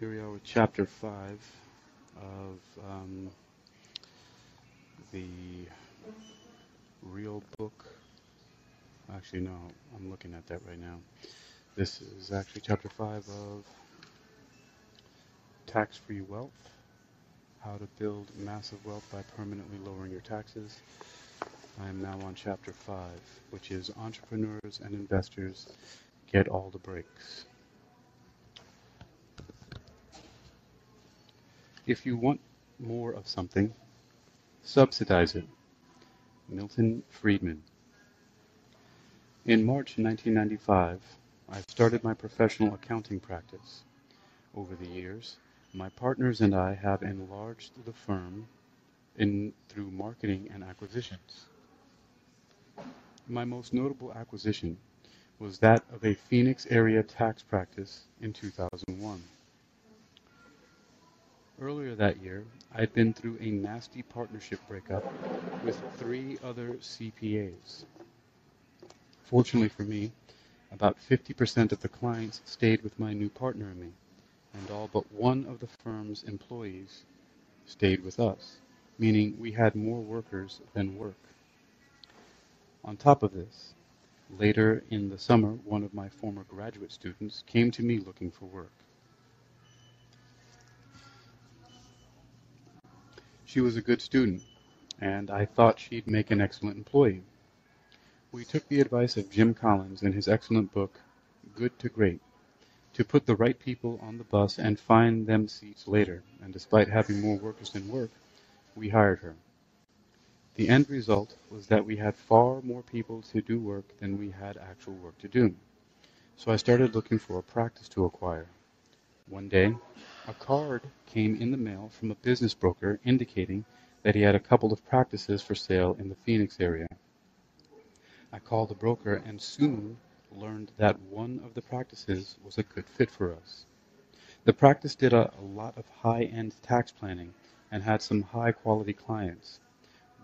Here we are with chapter 5 of um, the real book. Actually, no, I'm looking at that right now. This is actually chapter 5 of Tax Free Wealth How to Build Massive Wealth by Permanently Lowering Your Taxes. I am now on chapter 5, which is Entrepreneurs and Investors Get All the Breaks. If you want more of something, subsidize it. Milton Friedman. In March 1995, I started my professional accounting practice. Over the years, my partners and I have enlarged the firm in, through marketing and acquisitions. My most notable acquisition was that of a Phoenix area tax practice in 2001. Earlier that year, I'd been through a nasty partnership breakup with three other CPAs. Fortunately for me, about 50% of the clients stayed with my new partner and me, and all but one of the firm's employees stayed with us, meaning we had more workers than work. On top of this, later in the summer, one of my former graduate students came to me looking for work. She was a good student, and I thought she'd make an excellent employee. We took the advice of Jim Collins in his excellent book, Good to Great, to put the right people on the bus and find them seats later, and despite having more workers than work, we hired her. The end result was that we had far more people to do work than we had actual work to do. So I started looking for a practice to acquire. One day, a card came in the mail from a business broker indicating that he had a couple of practices for sale in the Phoenix area. I called the broker and soon learned that one of the practices was a good fit for us. The practice did a, a lot of high-end tax planning and had some high-quality clients.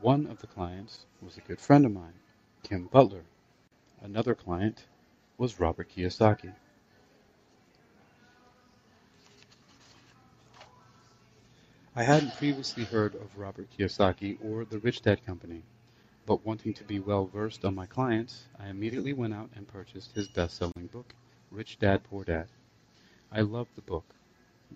One of the clients was a good friend of mine, Kim Butler. Another client was Robert Kiyosaki. I hadn't previously heard of Robert Kiyosaki or the Rich Dad Company, but wanting to be well versed on my clients, I immediately went out and purchased his best selling book, Rich Dad Poor Dad. I loved the book.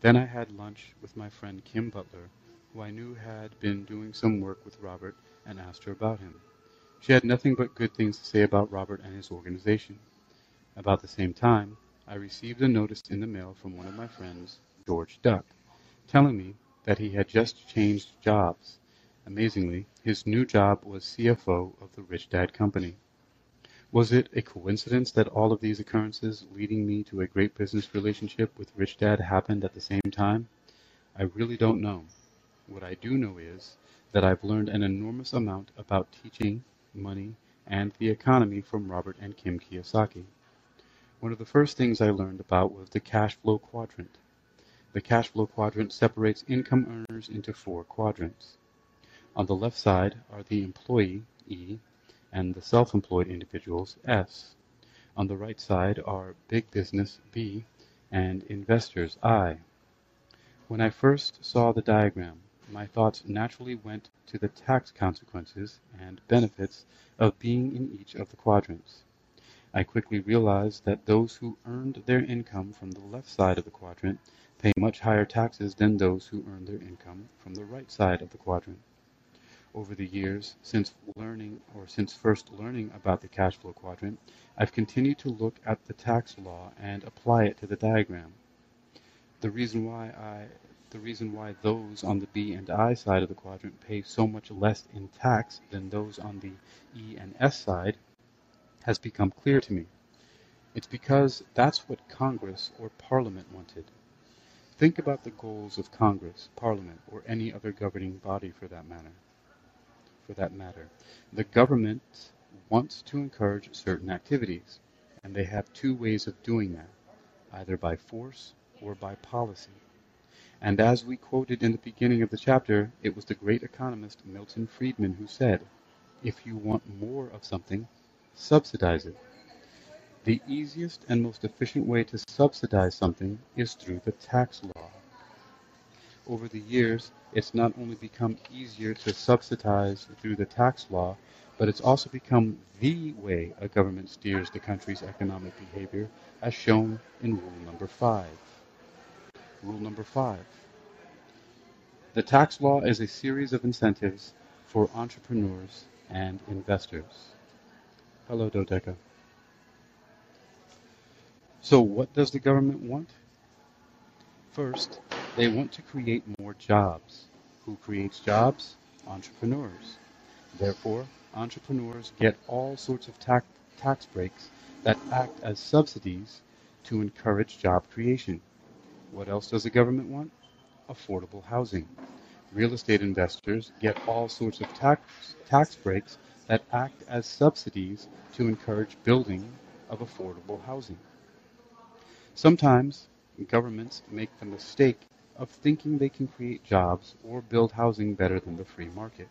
Then I had lunch with my friend Kim Butler, who I knew had been doing some work with Robert, and asked her about him. She had nothing but good things to say about Robert and his organization. About the same time, I received a notice in the mail from one of my friends, George Duck, telling me that he had just changed jobs. Amazingly, his new job was CFO of the Rich Dad Company. Was it a coincidence that all of these occurrences leading me to a great business relationship with Rich Dad happened at the same time? I really don't know. What I do know is that I've learned an enormous amount about teaching, money, and the economy from Robert and Kim Kiyosaki. One of the first things I learned about was the cash flow quadrant. The cash flow quadrant separates income earners into four quadrants. On the left side are the employee, E, and the self-employed individuals, S. On the right side are big business, B, and investors, I. When I first saw the diagram, my thoughts naturally went to the tax consequences and benefits of being in each of the quadrants. I quickly realized that those who earned their income from the left side of the quadrant pay much higher taxes than those who earn their income from the right side of the quadrant. Over the years, since learning or since first learning about the cash flow quadrant, I've continued to look at the tax law and apply it to the diagram. The reason why I the reason why those on the B and I side of the quadrant pay so much less in tax than those on the E and S side has become clear to me. It's because that's what Congress or Parliament wanted. Think about the goals of Congress, Parliament, or any other governing body for that matter. For that matter, the government wants to encourage certain activities, and they have two ways of doing that, either by force or by policy. And as we quoted in the beginning of the chapter, it was the great economist Milton Friedman who said, if you want more of something, subsidize it. The easiest and most efficient way to subsidize something is through the tax law. Over the years, it's not only become easier to subsidize through the tax law, but it's also become the way a government steers the country's economic behavior, as shown in rule number five. Rule number five. The tax law is a series of incentives for entrepreneurs and investors. Hello, Dodeca. So, what does the government want? First, they want to create more jobs. Who creates jobs? Entrepreneurs. Therefore, entrepreneurs get all sorts of tax, tax breaks that act as subsidies to encourage job creation. What else does the government want? Affordable housing. Real estate investors get all sorts of tax, tax breaks that act as subsidies to encourage building of affordable housing. Sometimes governments make the mistake of thinking they can create jobs or build housing better than the free market.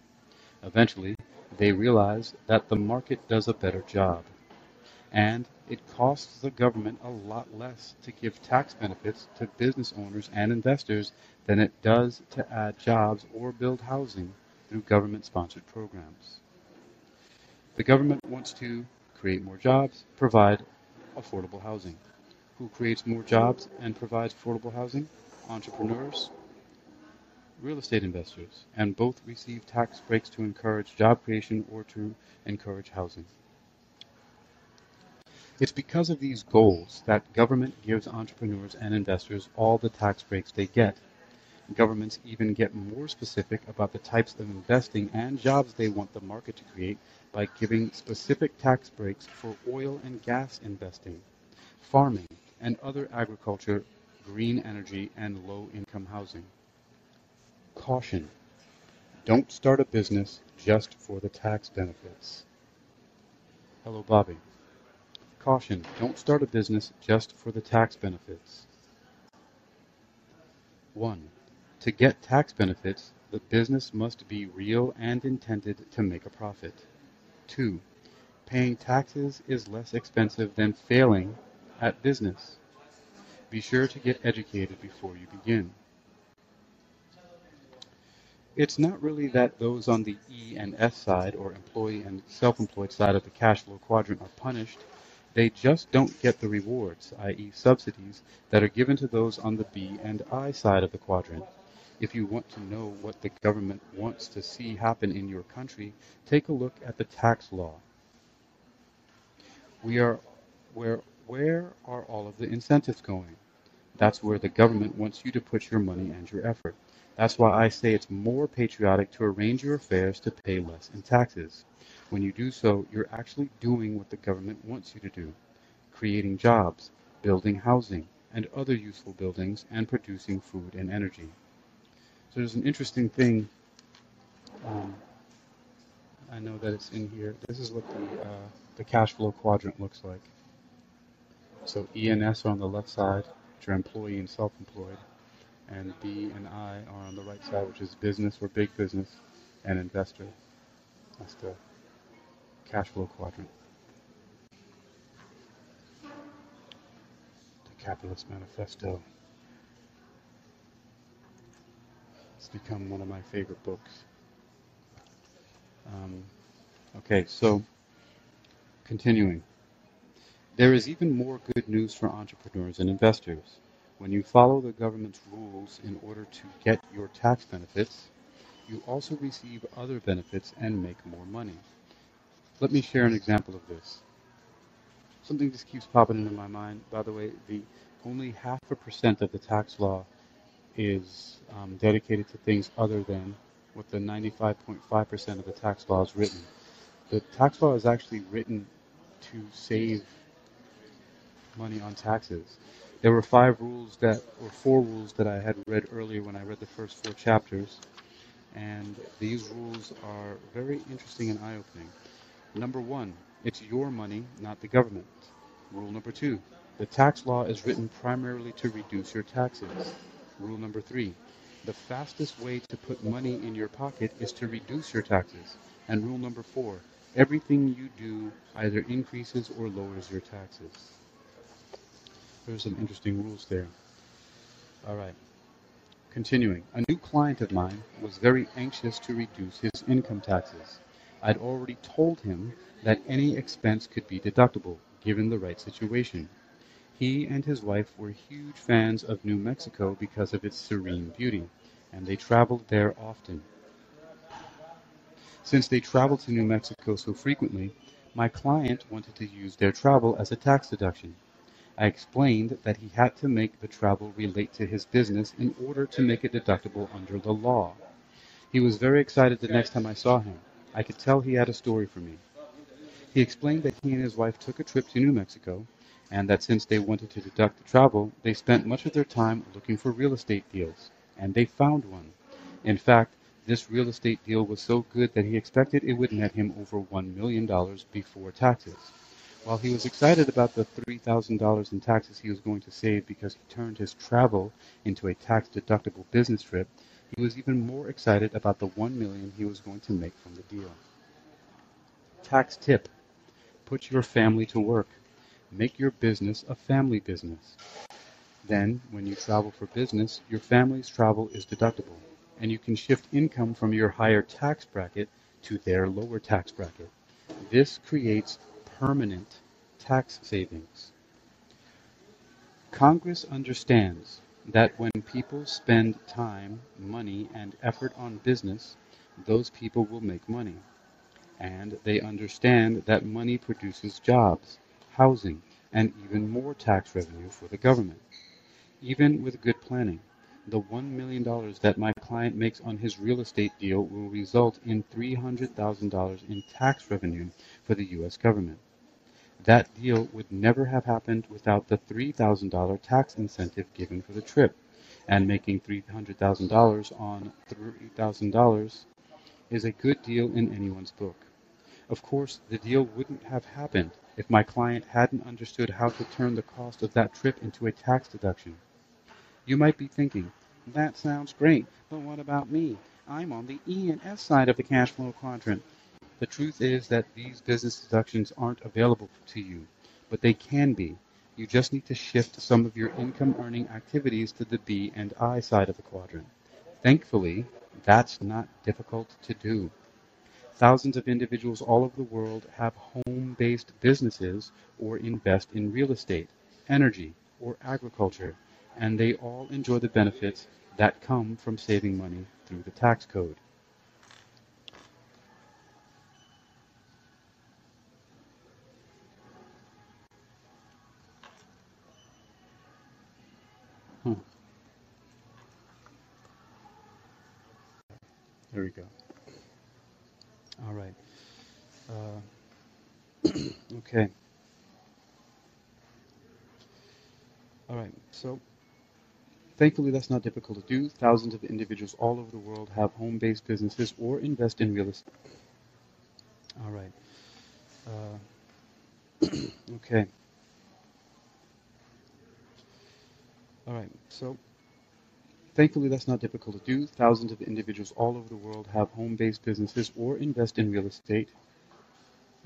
Eventually, they realize that the market does a better job. And it costs the government a lot less to give tax benefits to business owners and investors than it does to add jobs or build housing through government sponsored programs. The government wants to create more jobs, provide affordable housing. Who creates more jobs and provides affordable housing? Entrepreneurs, real estate investors, and both receive tax breaks to encourage job creation or to encourage housing. It's because of these goals that government gives entrepreneurs and investors all the tax breaks they get. Governments even get more specific about the types of investing and jobs they want the market to create by giving specific tax breaks for oil and gas investing, farming, and other agriculture, green energy, and low income housing. Caution. Don't start a business just for the tax benefits. Hello, Bobby. Caution. Don't start a business just for the tax benefits. 1. To get tax benefits, the business must be real and intended to make a profit. 2. Paying taxes is less expensive than failing at business. Be sure to get educated before you begin it's not really that those on the E and S side, or employee and self-employed side of the cash flow quadrant are punished. They just don't get the rewards, i.e. subsidies, that are given to those on the B and I side of the quadrant. If you want to know what the government wants to see happen in your country, take a look at the tax law. We are where where are all of the incentives going? That's where the government wants you to put your money and your effort. That's why I say it's more patriotic to arrange your affairs to pay less in taxes. When you do so, you're actually doing what the government wants you to do creating jobs, building housing, and other useful buildings, and producing food and energy. So there's an interesting thing. Um, I know that it's in here. This is what the, uh, the cash flow quadrant looks like. So E and S are on the left side, which are employee and self-employed and B and I are on the right side, which is business or big business and investor. That's the cash flow quadrant. The Capitalist Manifesto. It's become one of my favorite books. Um, okay, so continuing. There is even more good news for entrepreneurs and investors. When you follow the government's rules in order to get your tax benefits, you also receive other benefits and make more money. Let me share an example of this. Something just keeps popping into my mind. By the way, the only half a percent of the tax law is um, dedicated to things other than what the 95.5% of the tax law is written. The tax law is actually written to save money on taxes. There were five rules that, or four rules that I had read earlier when I read the first four chapters, and these rules are very interesting and eye-opening. Number one, it's your money, not the government. Rule number two, the tax law is written primarily to reduce your taxes. Rule number three, the fastest way to put money in your pocket is to reduce your taxes. And rule number four, Everything you do either increases or lowers your taxes. There's some interesting rules there. All right. Continuing, a new client of mine was very anxious to reduce his income taxes. I'd already told him that any expense could be deductible, given the right situation. He and his wife were huge fans of New Mexico because of its serene beauty, and they traveled there often. Since they traveled to New Mexico so frequently, my client wanted to use their travel as a tax deduction. I explained that he had to make the travel relate to his business in order to make it deductible under the law. He was very excited the next time I saw him. I could tell he had a story for me. He explained that he and his wife took a trip to New Mexico, and that since they wanted to deduct the travel, they spent much of their time looking for real estate deals, and they found one. In fact, this real estate deal was so good that he expected it would net him over $1 million before taxes. While he was excited about the $3,000 in taxes he was going to save because he turned his travel into a tax-deductible business trip, he was even more excited about the 1 million he was going to make from the deal. Tax tip. Put your family to work. Make your business a family business. Then, when you travel for business, your family's travel is deductible, and you can shift income from your higher tax bracket to their lower tax bracket. This creates permanent tax savings. Congress understands that when people spend time, money, and effort on business, those people will make money. And they understand that money produces jobs, housing, and even more tax revenue for the government. Even with good planning, the $1 million that my client makes on his real estate deal will result in $300,000 in tax revenue for the U.S. government. That deal would never have happened without the $3,000 tax incentive given for the trip, and making $300,000 on $3,000 is a good deal in anyone's book. Of course, the deal wouldn't have happened if my client hadn't understood how to turn the cost of that trip into a tax deduction. You might be thinking, that sounds great, but what about me? I'm on the E and S side of the cash flow quadrant. The truth is that these business deductions aren't available to you, but they can be. You just need to shift some of your income earning activities to the B and I side of the quadrant. Thankfully, that's not difficult to do. Thousands of individuals all over the world have home based businesses or invest in real estate, energy, or agriculture, and they all enjoy the benefits that come from saving money through the tax code. There we go. All right. Uh, okay. All right. So, thankfully, that's not difficult to do. Thousands of individuals all over the world have home-based businesses or invest in real estate. All right. Uh, okay. All right. So, thankfully, that's not difficult to do. Thousands of individuals all over the world have home-based businesses or invest in real estate.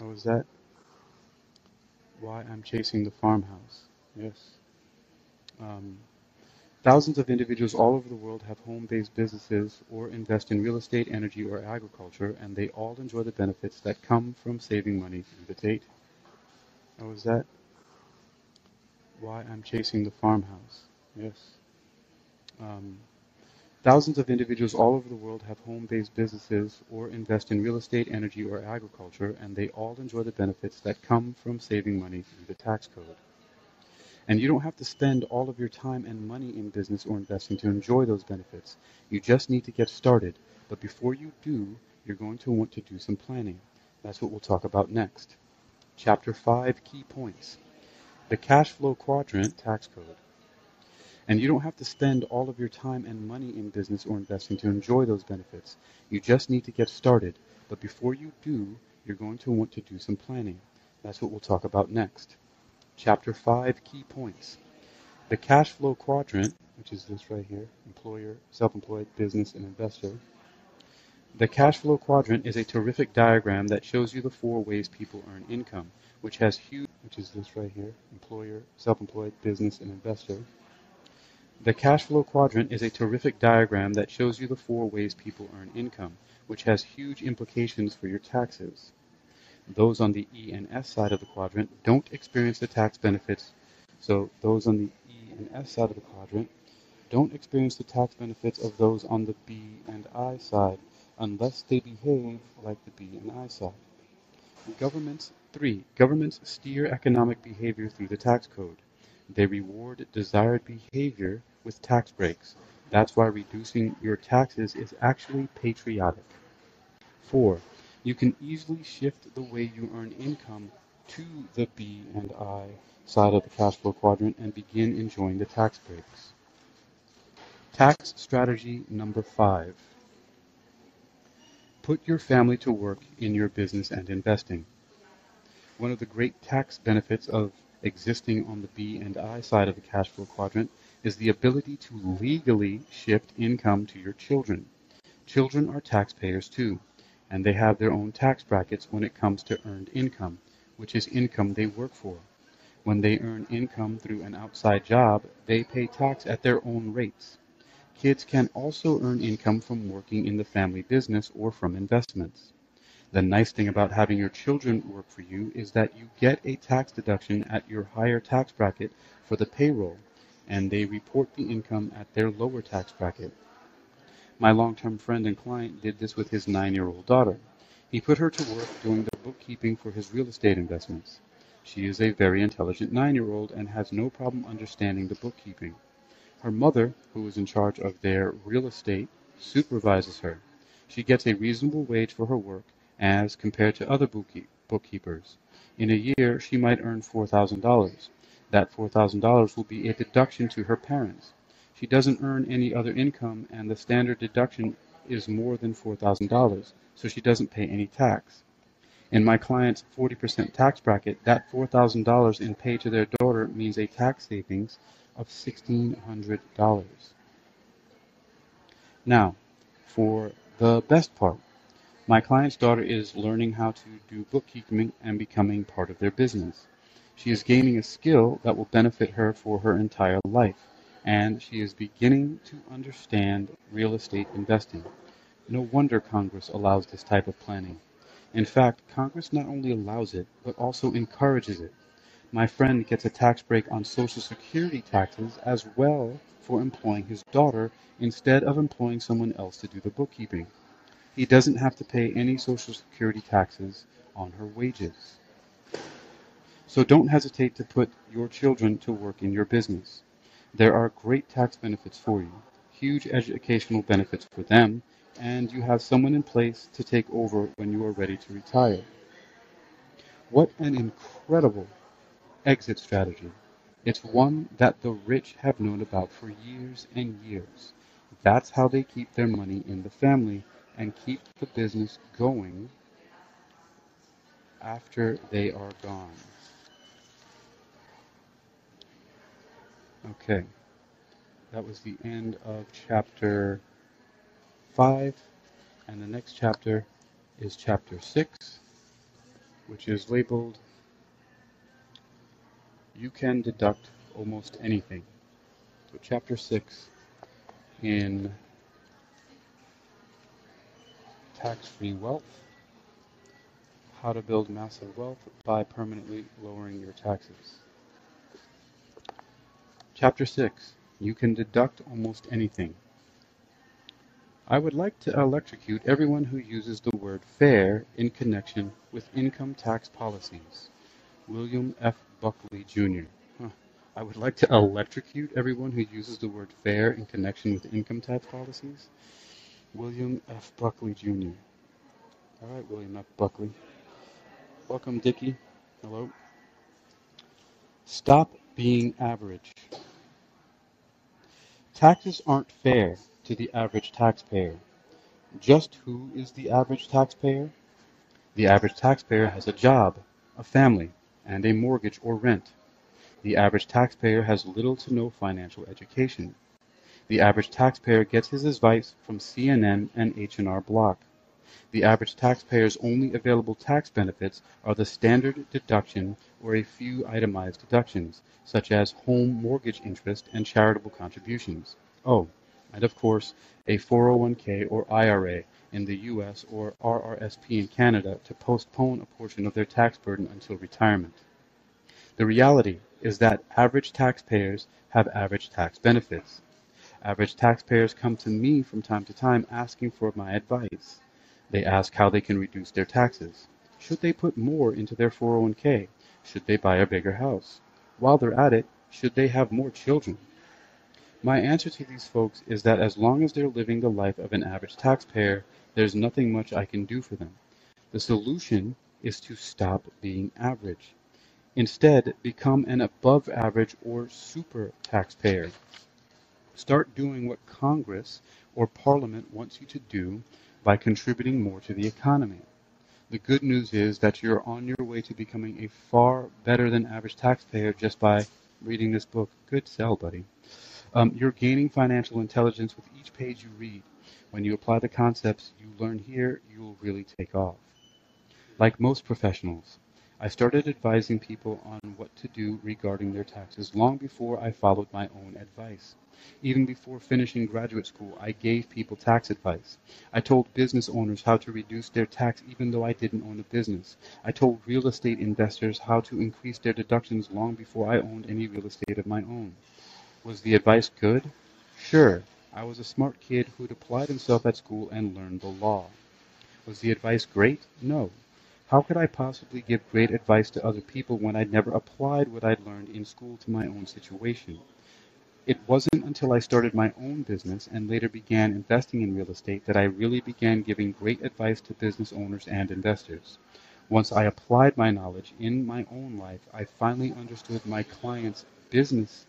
Oh, is that why I'm chasing the farmhouse? Yes. Um, thousands of individuals all over the world have home-based businesses or invest in real estate, energy, or agriculture, and they all enjoy the benefits that come from saving money through the Tate. Oh, is that why I'm chasing the farmhouse? Yes. Um, thousands of individuals all over the world have home-based businesses or invest in real estate, energy, or agriculture, and they all enjoy the benefits that come from saving money through the tax code. And you don't have to spend all of your time and money in business or investing to enjoy those benefits. You just need to get started. But before you do, you're going to want to do some planning. That's what we'll talk about next. Chapter 5 Key Points The Cash Flow Quadrant Tax Code. And you don't have to spend all of your time and money in business or investing to enjoy those benefits. You just need to get started. But before you do, you're going to want to do some planning. That's what we'll talk about next. Chapter 5 Key Points. The cash flow quadrant, which is this right here employer, self employed, business, and investor. The cash flow quadrant is a terrific diagram that shows you the four ways people earn income, which has huge, which is this right here, employer, self-employed, business, and investor. The cash flow quadrant is a terrific diagram that shows you the four ways people earn income, which has huge implications for your taxes. Those on the E and S side of the quadrant don't experience the tax benefits, so those on the E and S side of the quadrant don't experience the tax benefits of those on the B and I side unless they behave like the B and I side. Governments 3. Governments steer economic behavior through the tax code. They reward desired behavior with tax breaks. That's why reducing your taxes is actually patriotic. 4. You can easily shift the way you earn income to the B and I side of the cash flow quadrant and begin enjoying the tax breaks. Tax strategy number 5. Put your family to work in your business and investing. One of the great tax benefits of existing on the B and I side of the cash flow quadrant is the ability to legally shift income to your children. Children are taxpayers too, and they have their own tax brackets when it comes to earned income, which is income they work for. When they earn income through an outside job, they pay tax at their own rates. Kids can also earn income from working in the family business or from investments. The nice thing about having your children work for you is that you get a tax deduction at your higher tax bracket for the payroll, and they report the income at their lower tax bracket. My long-term friend and client did this with his nine-year-old daughter. He put her to work doing the bookkeeping for his real estate investments. She is a very intelligent nine-year-old and has no problem understanding the bookkeeping. Her mother, who is in charge of their real estate, supervises her. She gets a reasonable wage for her work as compared to other bookkeepers. In a year, she might earn $4,000. That $4,000 will be a deduction to her parents. She doesn't earn any other income, and the standard deduction is more than $4,000, so she doesn't pay any tax. In my client's 40% tax bracket, that $4,000 in pay to their daughter means a tax savings of $1,600. Now, for the best part. My client's daughter is learning how to do bookkeeping and becoming part of their business. She is gaining a skill that will benefit her for her entire life, and she is beginning to understand real estate investing. No wonder Congress allows this type of planning. In fact, Congress not only allows it, but also encourages it. My friend gets a tax break on Social Security taxes as well for employing his daughter instead of employing someone else to do the bookkeeping. He doesn't have to pay any Social Security taxes on her wages. So don't hesitate to put your children to work in your business. There are great tax benefits for you, huge educational benefits for them, and you have someone in place to take over when you are ready to retire. What an incredible exit strategy. It's one that the rich have known about for years and years. That's how they keep their money in the family and keep the business going after they are gone. Okay, that was the end of chapter 5, and the next chapter is chapter 6, which is labeled you can deduct almost anything. So chapter 6 in tax-free wealth, how to build massive wealth by permanently lowering your taxes. Chapter 6, you can deduct almost anything. I would like to electrocute everyone who uses the word fair in connection with income tax policies. William F. Buckley, Jr. Huh. I would like to electrocute everyone who uses the word fair in connection with income tax policies. William F. Buckley, Jr. All right, William F. Buckley. Welcome, Dickie. Hello. Stop being average. Taxes aren't fair to the average taxpayer. Just who is the average taxpayer? The average taxpayer has a job, a family, and a mortgage or rent. The average taxpayer has little to no financial education. The average taxpayer gets his advice from CNN and H&R Block. The average taxpayer's only available tax benefits are the standard deduction or a few itemized deductions, such as home mortgage interest and charitable contributions. Oh, and of course, a 401k or IRA in the US or RRSP in Canada to postpone a portion of their tax burden until retirement. The reality is that average taxpayers have average tax benefits. Average taxpayers come to me from time to time asking for my advice. They ask how they can reduce their taxes. Should they put more into their 401k? Should they buy a bigger house? While they're at it, should they have more children? My answer to these folks is that as long as they're living the life of an average taxpayer, there's nothing much I can do for them. The solution is to stop being average. Instead, become an above average or super taxpayer. Start doing what Congress or Parliament wants you to do by contributing more to the economy. The good news is that you're on your way to becoming a far better than average taxpayer just by reading this book. Good sell, buddy. Um, you're gaining financial intelligence with each page you read. When you apply the concepts you learn here, you will really take off. Like most professionals, I started advising people on what to do regarding their taxes long before I followed my own advice. Even before finishing graduate school, I gave people tax advice. I told business owners how to reduce their tax even though I didn't own a business. I told real estate investors how to increase their deductions long before I owned any real estate of my own. Was the advice good? Sure. I was a smart kid who'd applied himself at school and learned the law. Was the advice great? No. How could I possibly give great advice to other people when I'd never applied what I'd learned in school to my own situation? It wasn't until I started my own business and later began investing in real estate that I really began giving great advice to business owners and investors. Once I applied my knowledge in my own life, I finally understood my clients' business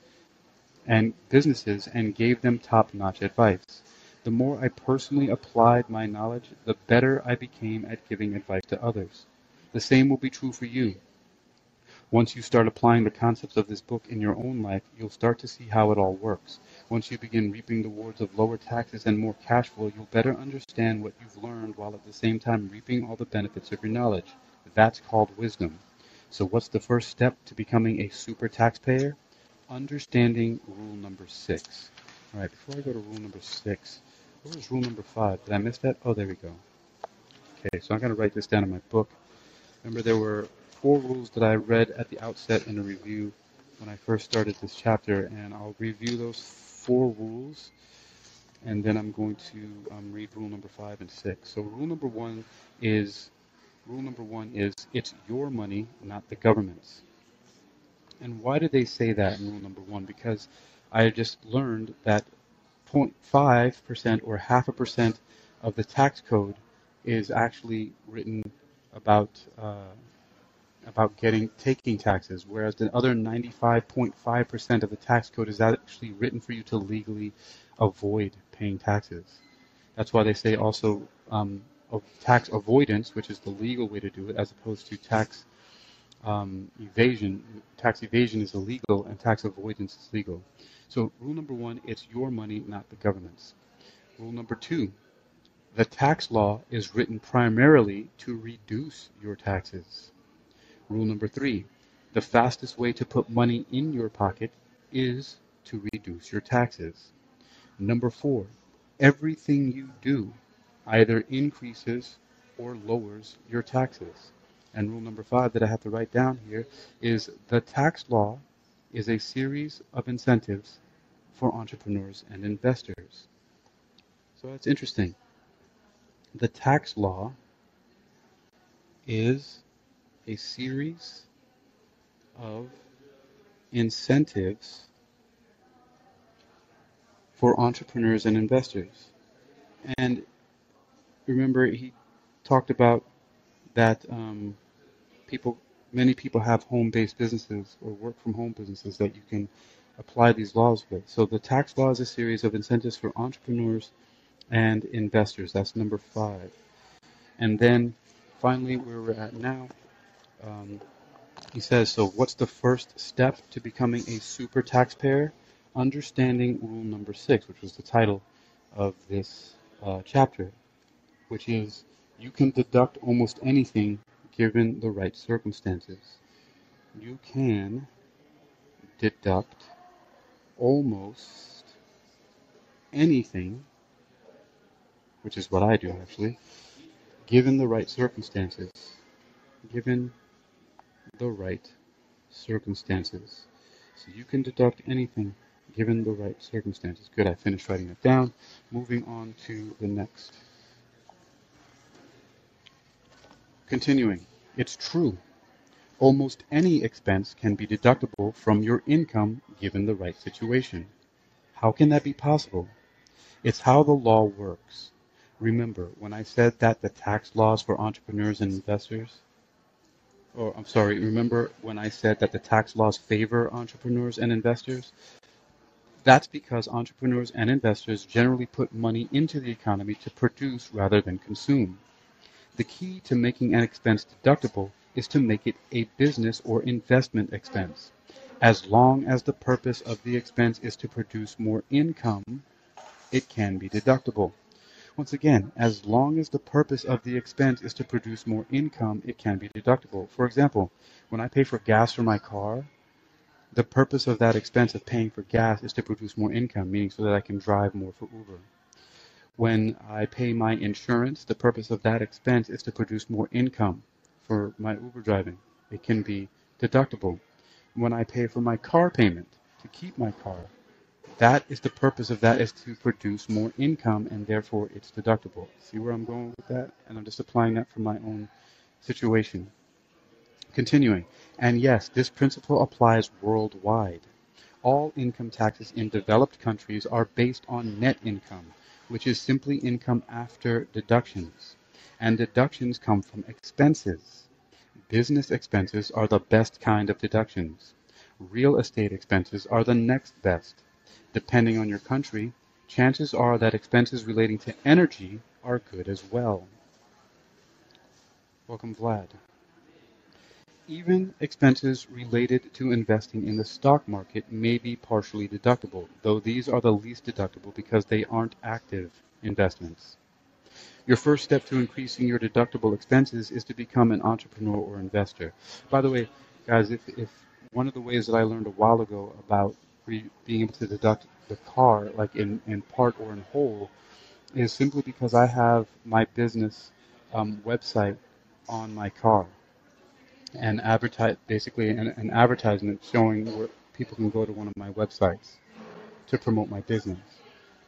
and businesses and gave them top-notch advice. The more I personally applied my knowledge, the better I became at giving advice to others. The same will be true for you. Once you start applying the concepts of this book in your own life, you'll start to see how it all works. Once you begin reaping the rewards of lower taxes and more cash flow, you'll better understand what you've learned while at the same time reaping all the benefits of your knowledge. That's called wisdom. So what's the first step to becoming a super taxpayer? Understanding rule number six. All right, before I go to rule number six, what was rule number five? Did I miss that? Oh, there we go. Okay, so I'm going to write this down in my book. Remember, there were four rules that I read at the outset in a review when I first started this chapter, and I'll review those four rules, and then I'm going to um, read rule number five and six. So, rule number one is rule number one is it's your money, not the government's. And why do they say that in rule number one? Because I just learned that 0.5% or half a percent of the tax code is actually written about uh, about getting taking taxes, whereas the other 95.5% of the tax code is actually written for you to legally avoid paying taxes. That's why they say also um, tax avoidance, which is the legal way to do it, as opposed to tax um, evasion. Tax evasion is illegal, and tax avoidance is legal. So rule number one, it's your money, not the government's. Rule number two, the tax law is written primarily to reduce your taxes. Rule number three, the fastest way to put money in your pocket is to reduce your taxes. Number four, everything you do either increases or lowers your taxes. And rule number five that I have to write down here is the tax law is a series of incentives for entrepreneurs and investors. So that's interesting the tax law is a series of incentives for entrepreneurs and investors. And remember, he talked about that um, people, many people have home-based businesses or work-from-home businesses that you can apply these laws with. So the tax law is a series of incentives for entrepreneurs and investors. That's number five. And then finally, where we're at now, um, he says, so what's the first step to becoming a super taxpayer? Understanding rule number six, which was the title of this uh, chapter, which is You can deduct almost anything given the right circumstances. You can deduct almost anything, which is what I do actually, given the right circumstances. Given the right circumstances. So you can deduct anything given the right circumstances. Good, I finished writing it down. Moving on to the next. Continuing. It's true. Almost any expense can be deductible from your income given the right situation. How can that be possible? It's how the law works. Remember, when I said that the tax laws for entrepreneurs and investors, or I'm sorry, remember when I said that the tax laws favor entrepreneurs and investors? That's because entrepreneurs and investors generally put money into the economy to produce rather than consume. The key to making an expense deductible is to make it a business or investment expense. As long as the purpose of the expense is to produce more income, it can be deductible. Once again, as long as the purpose of the expense is to produce more income, it can be deductible. For example, when I pay for gas for my car, the purpose of that expense of paying for gas is to produce more income, meaning so that I can drive more for Uber. When I pay my insurance, the purpose of that expense is to produce more income for my Uber driving. It can be deductible. When I pay for my car payment to keep my car, that is the purpose of that is to produce more income and therefore it's deductible. See where I'm going with that? And I'm just applying that for my own situation. Continuing. And yes, this principle applies worldwide. All income taxes in developed countries are based on net income, which is simply income after deductions. And deductions come from expenses. Business expenses are the best kind of deductions. Real estate expenses are the next best. Depending on your country, chances are that expenses relating to energy are good as well. Welcome, Vlad. Even expenses related to investing in the stock market may be partially deductible, though these are the least deductible because they aren't active investments. Your first step to increasing your deductible expenses is to become an entrepreneur or investor. By the way, guys, if, if one of the ways that I learned a while ago about being able to deduct the car, like in, in part or in whole, is simply because I have my business um, website on my car and advertise basically an, an advertisement showing where people can go to one of my websites to promote my business.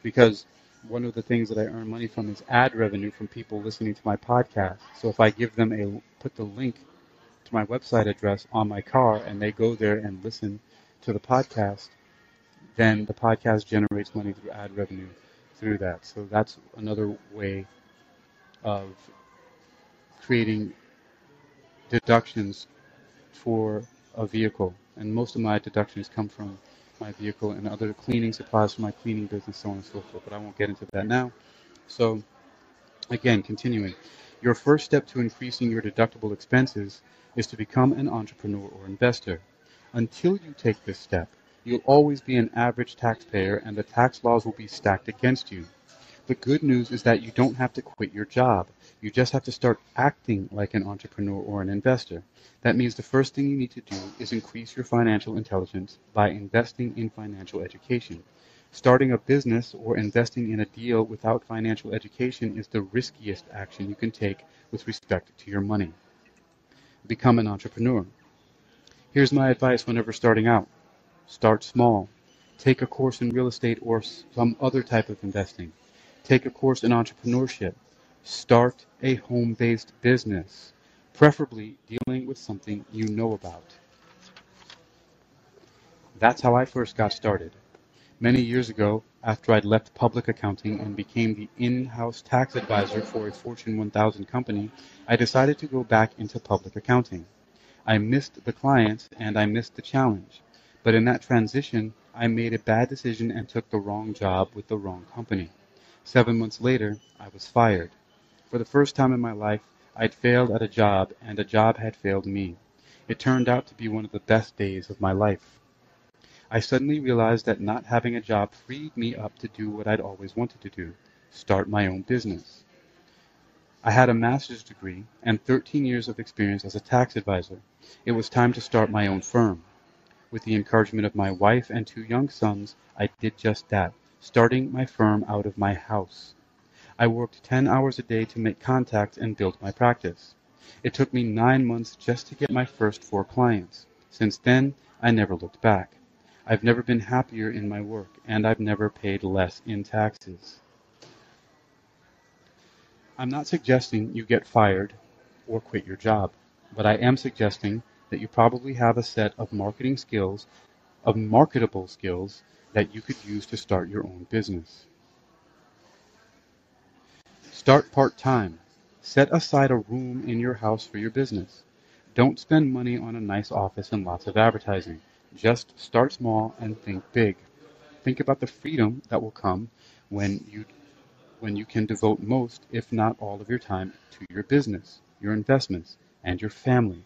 Because one of the things that I earn money from is ad revenue from people listening to my podcast. So if I give them a put the link to my website address on my car and they go there and listen to the podcast, then the podcast generates money through ad revenue through that. So that's another way of creating deductions for a vehicle. And most of my deductions come from my vehicle and other cleaning supplies for my cleaning business, so on and so forth. But I won't get into that now. So, again, continuing. Your first step to increasing your deductible expenses is to become an entrepreneur or investor. Until you take this step, you'll always be an average taxpayer and the tax laws will be stacked against you. The good news is that you don't have to quit your job. You just have to start acting like an entrepreneur or an investor. That means the first thing you need to do is increase your financial intelligence by investing in financial education. Starting a business or investing in a deal without financial education is the riskiest action you can take with respect to your money. Become an entrepreneur. Here's my advice whenever starting out. Start small. Take a course in real estate or some other type of investing. Take a course in entrepreneurship. Start a home based business, preferably dealing with something you know about. That's how I first got started. Many years ago, after I'd left public accounting and became the in house tax advisor for a Fortune 1000 company, I decided to go back into public accounting. I missed the clients and I missed the challenge. But in that transition, I made a bad decision and took the wrong job with the wrong company. Seven months later, I was fired. For the first time in my life, I'd failed at a job, and a job had failed me. It turned out to be one of the best days of my life. I suddenly realized that not having a job freed me up to do what I'd always wanted to do start my own business. I had a master's degree and 13 years of experience as a tax advisor. It was time to start my own firm. With the encouragement of my wife and two young sons, I did just that, starting my firm out of my house. I worked 10 hours a day to make contacts and build my practice. It took me nine months just to get my first four clients. Since then, I never looked back. I've never been happier in my work, and I've never paid less in taxes. I'm not suggesting you get fired or quit your job, but I am suggesting that you probably have a set of marketing skills, of marketable skills that you could use to start your own business. Start part time. Set aside a room in your house for your business. Don't spend money on a nice office and lots of advertising. Just start small and think big. Think about the freedom that will come when you when you can devote most, if not all of your time to your business, your investments, and your family.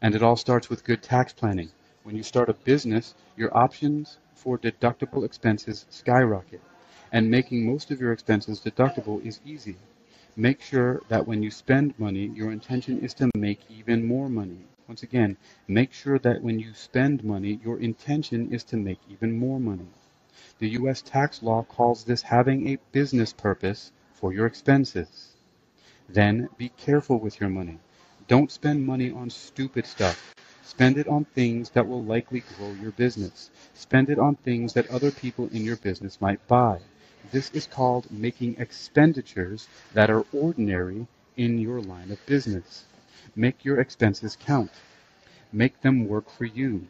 And it all starts with good tax planning. When you start a business, your options for deductible expenses skyrocket. And making most of your expenses deductible is easy. Make sure that when you spend money, your intention is to make even more money. Once again, make sure that when you spend money, your intention is to make even more money. The U.S. tax law calls this having a business purpose for your expenses. Then be careful with your money. Don't spend money on stupid stuff. Spend it on things that will likely grow your business. Spend it on things that other people in your business might buy. This is called making expenditures that are ordinary in your line of business. Make your expenses count. Make them work for you.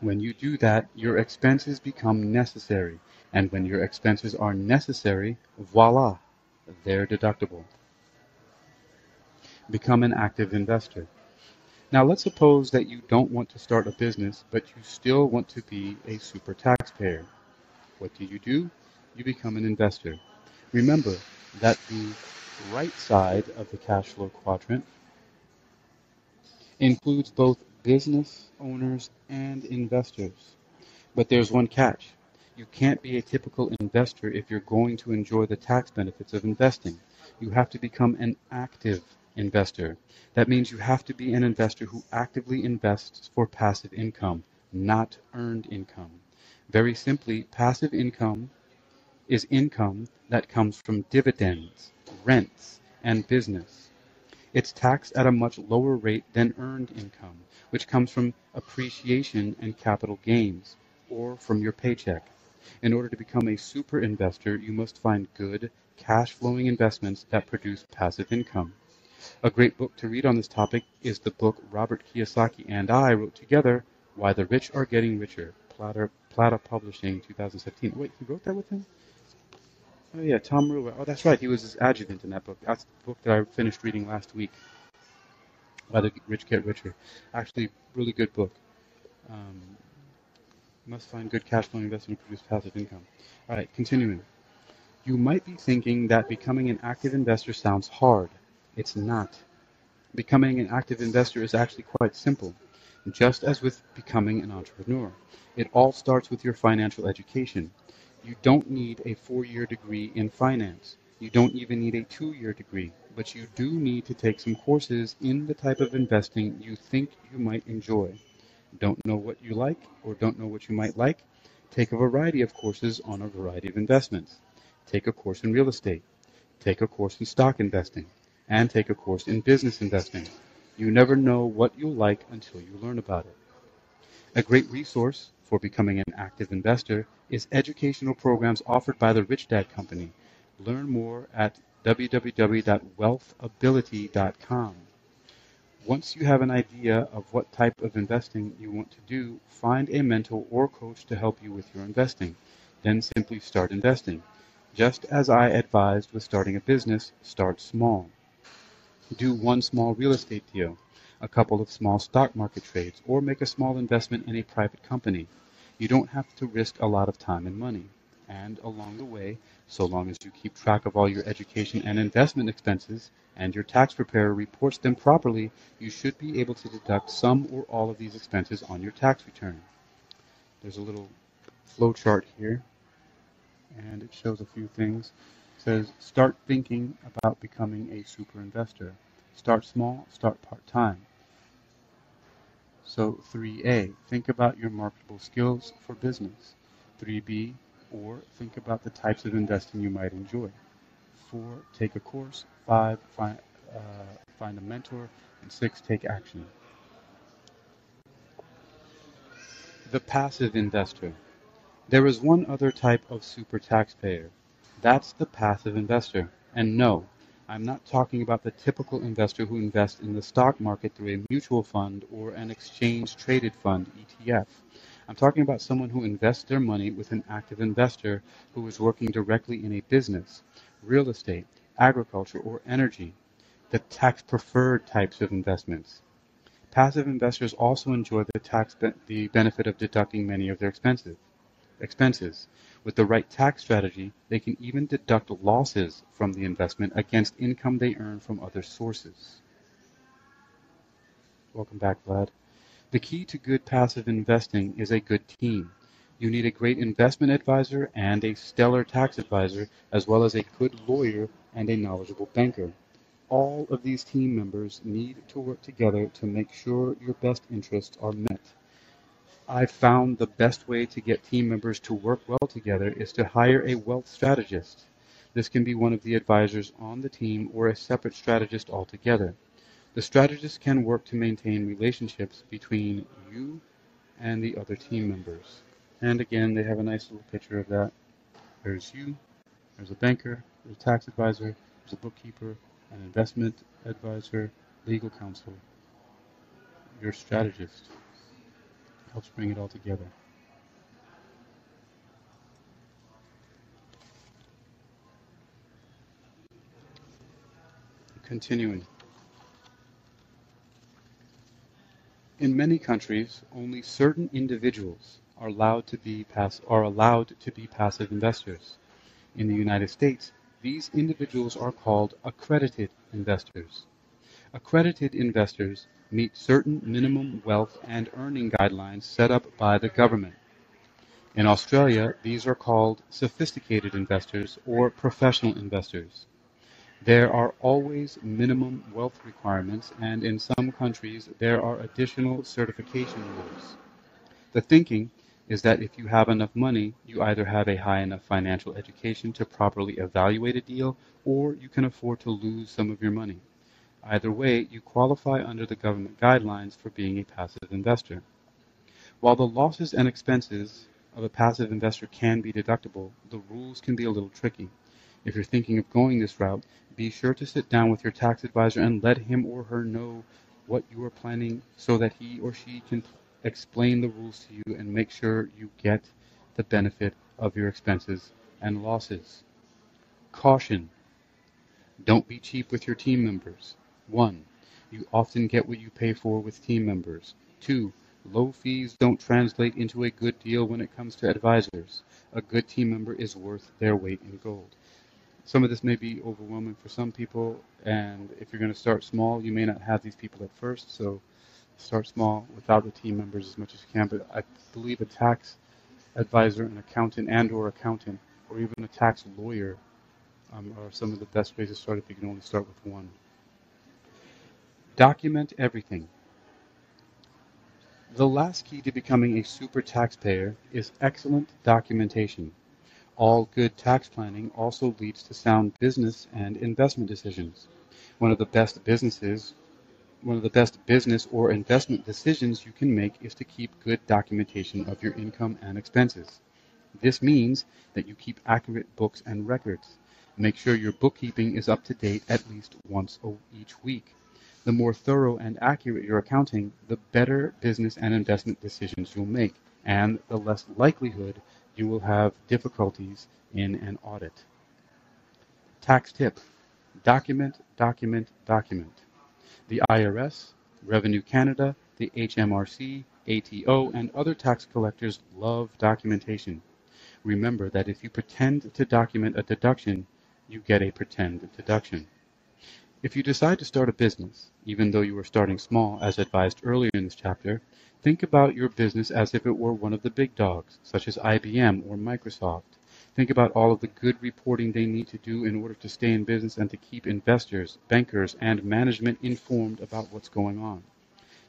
When you do that, your expenses become necessary. And when your expenses are necessary, voila, they're deductible. Become an active investor. Now let's suppose that you don't want to start a business, but you still want to be a super taxpayer. What do you do? You become an investor. Remember that the right side of the cash flow quadrant includes both business owners and investors. But there's one catch. You can't be a typical investor if you're going to enjoy the tax benefits of investing. You have to become an active investor. That means you have to be an investor who actively invests for passive income, not earned income. Very simply, passive income is income that comes from dividends, rents, and business. It's taxed at a much lower rate than earned income which comes from appreciation and capital gains, or from your paycheck. In order to become a super investor, you must find good, cash flowing investments that produce passive income. A great book to read on this topic is the book Robert Kiyosaki and I wrote together, Why the Rich Are Getting Richer, Plata, Plata Publishing, 2015. Wait, you wrote that with him? Oh yeah, Tom Ruwer. Oh, that's right. He was his adjutant in that book. That's the book that I finished reading last week Why the Rich Get Richer. Actually, really good book. Um, must find good cash flow investment to produce passive income. All right, continuing. You might be thinking that becoming an active investor sounds hard. It's not. Becoming an active investor is actually quite simple. Just as with becoming an entrepreneur, it all starts with your financial education. You don't need a four year degree in finance. You don't even need a two year degree but you do need to take some courses in the type of investing you think you might enjoy. Don't know what you like or don't know what you might like? Take a variety of courses on a variety of investments. Take a course in real estate. Take a course in stock investing. And take a course in business investing. You never know what you'll like until you learn about it. A great resource for becoming an active investor is educational programs offered by the Rich Dad Company. Learn more at www.wealthability.com. Once you have an idea of what type of investing you want to do, find a mentor or coach to help you with your investing. Then simply start investing. Just as I advised with starting a business, start small. Do one small real estate deal, a couple of small stock market trades, or make a small investment in a private company. You don't have to risk a lot of time and money. And along the way, so long as you keep track of all your education and investment expenses and your tax preparer reports them properly, you should be able to deduct some or all of these expenses on your tax return. There's a little flow chart here and it shows a few things. Says start thinking about becoming a super investor. Start small, start part time. So 3A, think about your marketable skills for business. 3B, or think about the types of investing you might enjoy. 4, take a course. 5, find, uh, find a mentor. And 6, take action. The passive investor. There is one other type of super taxpayer. That's the passive investor. And no, I'm not talking about the typical investor who invests in the stock market through a mutual fund or an exchange traded fund, ETF. I'm talking about someone who invests their money with an active investor who is working directly in a business, real estate, agriculture, or energy, the tax preferred types of investments. Passive investors also enjoy the tax be- the benefit of deducting many of their expenses. Expenses. With the right tax strategy, they can even deduct losses from the investment against income they earn from other sources. Welcome back, Vlad. The key to good passive investing is a good team. You need a great investment advisor and a stellar tax advisor, as well as a good lawyer and a knowledgeable banker. All of these team members need to work together to make sure your best interests are met. I've found the best way to get team members to work well together is to hire a wealth strategist. This can be one of the advisors on the team or a separate strategist altogether. The strategist can work to maintain relationships between you and the other team members. And again, they have a nice little picture of that. There's you, there's a banker, there's a tax advisor, there's a bookkeeper, an investment advisor, legal counsel, your strategist helps bring it all together. Continuing. In many countries, only certain individuals are allowed to be pass- are allowed to be passive investors. In the United States, these individuals are called accredited investors. Accredited investors meet certain minimum wealth and earning guidelines set up by the government. In Australia, these are called sophisticated investors or professional investors. There are always minimum wealth requirements, and in some countries, there are additional certification rules. The thinking is that if you have enough money, you either have a high enough financial education to properly evaluate a deal, or you can afford to lose some of your money. Either way, you qualify under the government guidelines for being a passive investor. While the losses and expenses of a passive investor can be deductible, the rules can be a little tricky. If you're thinking of going this route, be sure to sit down with your tax advisor and let him or her know what you are planning so that he or she can explain the rules to you and make sure you get the benefit of your expenses and losses. Caution. Don't be cheap with your team members. 1. You often get what you pay for with team members. 2. Low fees don't translate into a good deal when it comes to advisors. A good team member is worth their weight in gold. Some of this may be overwhelming for some people, and if you're going to start small, you may not have these people at first, so start small without the team members as much as you can. But I believe a tax advisor, an accountant, and or accountant, or even a tax lawyer um, are some of the best ways to start if you can only start with one. Document everything. The last key to becoming a super taxpayer is excellent documentation. All good tax planning also leads to sound business and investment decisions. One of the best businesses, one of the best business or investment decisions you can make is to keep good documentation of your income and expenses. This means that you keep accurate books and records. Make sure your bookkeeping is up to date at least once each week. The more thorough and accurate your accounting, the better business and investment decisions you'll make, and the less likelihood you will have difficulties in an audit. Tax tip. Document, document, document. The IRS, Revenue Canada, the HMRC, ATO, and other tax collectors love documentation. Remember that if you pretend to document a deduction, you get a pretend deduction. If you decide to start a business, even though you are starting small, as advised earlier in this chapter, think about your business as if it were one of the big dogs, such as IBM or Microsoft. Think about all of the good reporting they need to do in order to stay in business and to keep investors, bankers, and management informed about what's going on.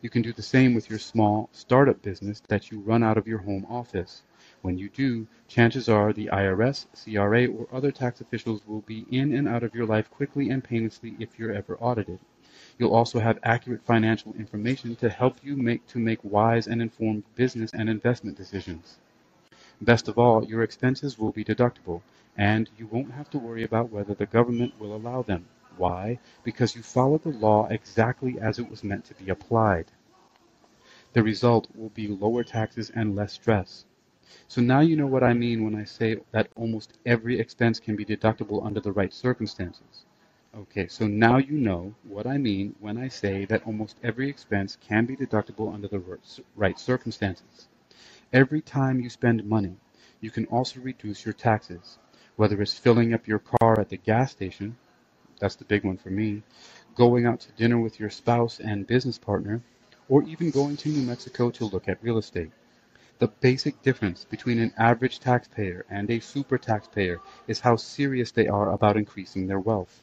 You can do the same with your small startup business that you run out of your home office. When you do, chances are the IRS, CRA, or other tax officials will be in and out of your life quickly and painlessly if you're ever audited. You'll also have accurate financial information to help you make to make wise and informed business and investment decisions. Best of all, your expenses will be deductible, and you won't have to worry about whether the government will allow them. Why? Because you followed the law exactly as it was meant to be applied. The result will be lower taxes and less stress. So now you know what I mean when I say that almost every expense can be deductible under the right circumstances. Okay, so now you know what I mean when I say that almost every expense can be deductible under the right circumstances. Every time you spend money, you can also reduce your taxes, whether it's filling up your car at the gas station, that's the big one for me, going out to dinner with your spouse and business partner, or even going to New Mexico to look at real estate. The basic difference between an average taxpayer and a super taxpayer is how serious they are about increasing their wealth.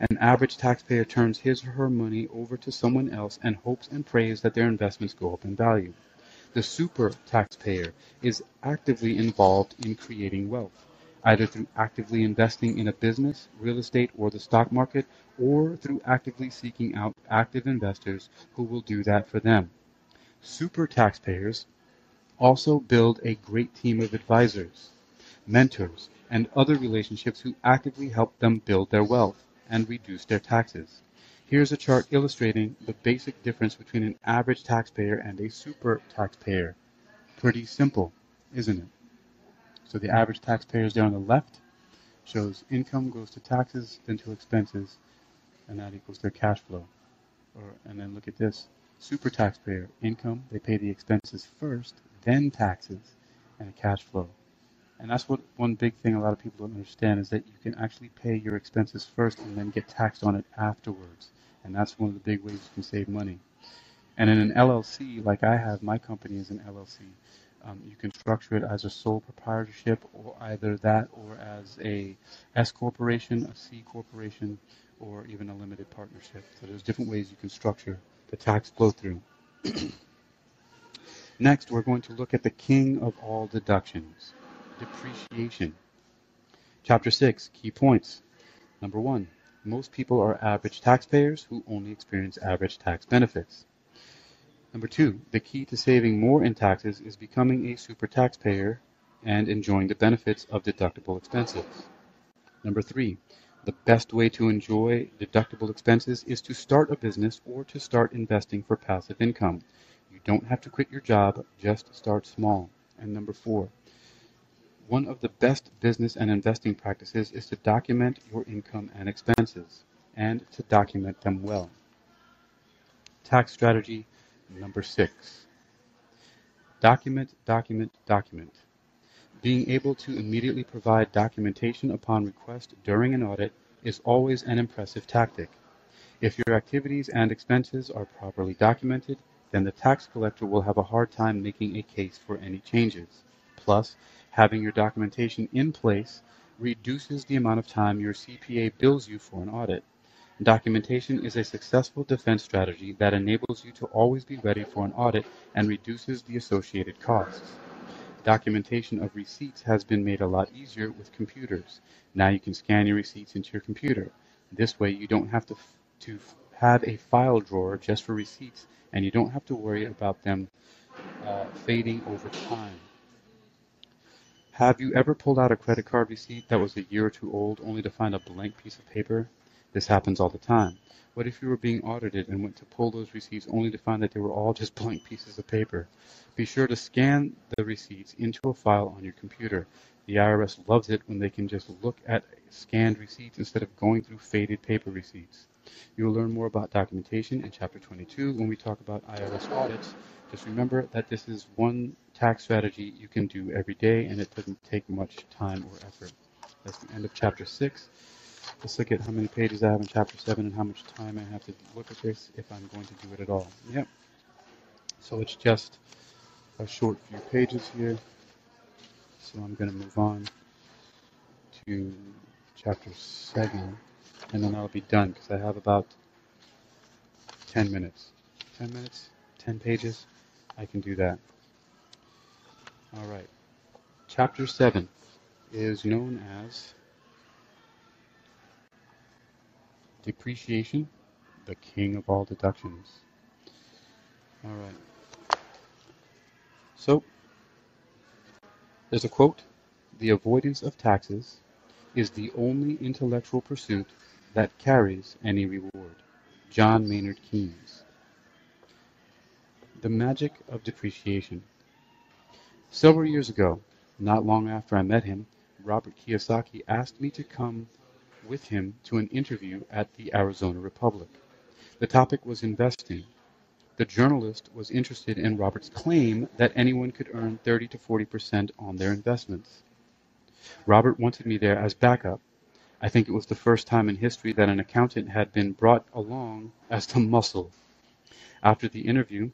An average taxpayer turns his or her money over to someone else and hopes and prays that their investments go up in value. The super taxpayer is actively involved in creating wealth, either through actively investing in a business, real estate, or the stock market, or through actively seeking out active investors who will do that for them. Super taxpayers also build a great team of advisors, mentors, and other relationships who actively help them build their wealth and reduce their taxes. Here's a chart illustrating the basic difference between an average taxpayer and a super taxpayer. Pretty simple, isn't it? So the average taxpayer is there on the left, shows income goes to taxes, then to expenses, and that equals their cash flow. Or, and then look at this. Super taxpayer, income, they pay the expenses first, then taxes, and a cash flow. And that's what one big thing a lot of people don't understand is that you can actually pay your expenses first and then get taxed on it afterwards. And that's one of the big ways you can save money. And in an LLC, like I have, my company is an LLC. Um, you can structure it as a sole proprietorship, or either that, or as a S corporation, a C corporation, or even a limited partnership. So there's different ways you can structure the tax flow through. Next, we're going to look at the king of all deductions, depreciation. Chapter 6, key points. Number 1, most people are average taxpayers who only experience average tax benefits. Number 2, the key to saving more in taxes is becoming a super taxpayer and enjoying the benefits of deductible expenses. Number 3, the best way to enjoy deductible expenses is to start a business or to start investing for passive income. You don't have to quit your job, just start small. And number four, one of the best business and investing practices is to document your income and expenses, and to document them well. Tax strategy number six. Document, document, document. Being able to immediately provide documentation upon request during an audit is always an impressive tactic. If your activities and expenses are properly documented, then the tax collector will have a hard time making a case for any changes. Plus, Having your documentation in place reduces the amount of time your CPA bills you for an audit. Documentation is a successful defense strategy that enables you to always be ready for an audit and reduces the associated costs. Documentation of receipts has been made a lot easier with computers. Now you can scan your receipts into your computer. This way you don't have to, to have a file drawer just for receipts and you don't have to worry about them uh, fading over time. Have you ever pulled out a credit card receipt that was a year or two old only to find a blank piece of paper? This happens all the time. What if you were being audited and went to pull those receipts only to find that they were all just blank pieces of paper? Be sure to scan the receipts into a file on your computer. The IRS loves it when they can just look at scanned receipts instead of going through faded paper receipts. You will learn more about documentation in Chapter 22 when we talk about IRS audits. Just remember that this is one tax strategy you can do every day and it doesn't take much time or effort. That's the end of chapter 6. Let's look at how many pages I have in chapter 7 and how much time I have to look at this if I'm going to do it at all. Yep. So it's just a short few pages here. So I'm going to move on. to chapter 7, and then I'll be done because I have about 10 minutes. 10 minutes? 10 pages? I can do that. All right. Chapter 7 is known as Depreciation, the king of all deductions. All right. So, there's a quote The avoidance of taxes is the only intellectual pursuit that carries any reward. John Maynard Keynes. The magic of depreciation. Several years ago, not long after I met him, Robert Kiyosaki asked me to come with him to an interview at the Arizona Republic. The topic was investing. The journalist was interested in Robert's claim that anyone could earn 30 to 40 percent on their investments. Robert wanted me there as backup. I think it was the first time in history that an accountant had been brought along as the muscle. After the interview,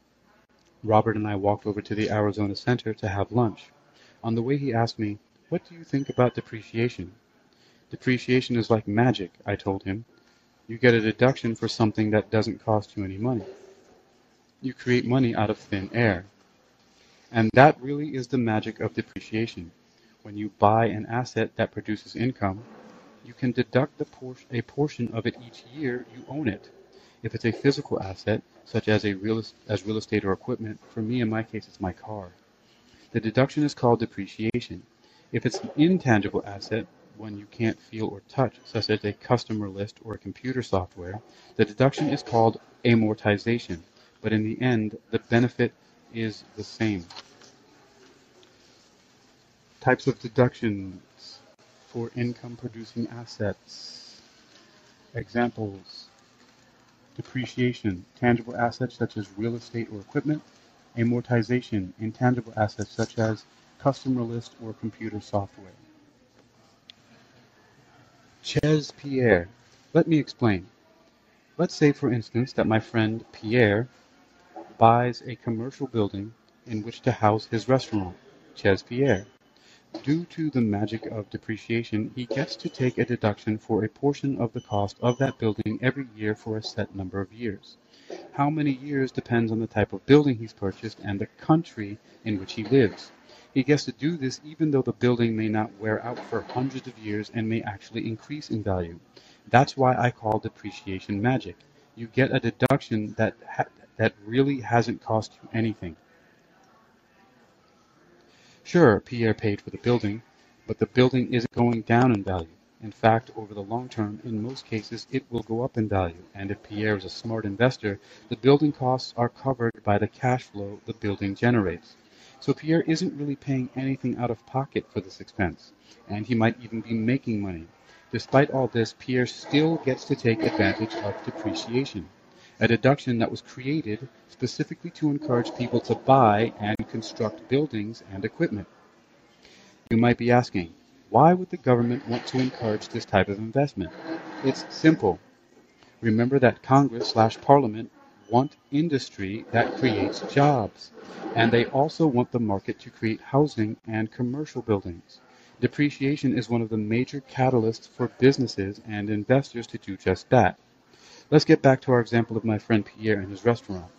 Robert and I walked over to the Arizona Center to have lunch. On the way, he asked me, What do you think about depreciation? Depreciation is like magic, I told him. You get a deduction for something that doesn't cost you any money. You create money out of thin air. And that really is the magic of depreciation. When you buy an asset that produces income, you can deduct por- a portion of it each year you own it. If it's a physical asset, such as a real, as real estate or equipment, for me in my case it's my car. The deduction is called depreciation. If it's an intangible asset, one you can't feel or touch, such as a customer list or a computer software, the deduction is called amortization, but in the end, the benefit is the same. Types of deductions for income producing assets. Examples depreciation, tangible assets such as real estate or equipment, amortization, intangible assets such as customer list or computer software. Chez Pierre. Let me explain. Let's say, for instance, that my friend Pierre buys a commercial building in which to house his restaurant, Chez Pierre. Due to the magic of depreciation, he gets to take a deduction for a portion of the cost of that building every year for a set number of years. How many years depends on the type of building he's purchased and the country in which he lives. He gets to do this even though the building may not wear out for hundreds of years and may actually increase in value. That's why I call depreciation magic. You get a deduction that ha- that really hasn't cost you anything. Sure, Pierre paid for the building, but the building isn't going down in value. In fact, over the long term, in most cases, it will go up in value, and if Pierre is a smart investor, the building costs are covered by the cash flow the building generates. So Pierre isn't really paying anything out of pocket for this expense, and he might even be making money. Despite all this, Pierre still gets to take advantage of depreciation, a deduction that was created specifically to encourage people to buy and construct buildings and equipment. You might be asking, why would the government want to encourage this type of investment? It's simple. Remember that Congress slash Parliament want industry that creates jobs, and they also want the market to create housing and commercial buildings. Depreciation is one of the major catalysts for businesses and investors to do just that. Let's get back to our example of my friend Pierre and his restaurant.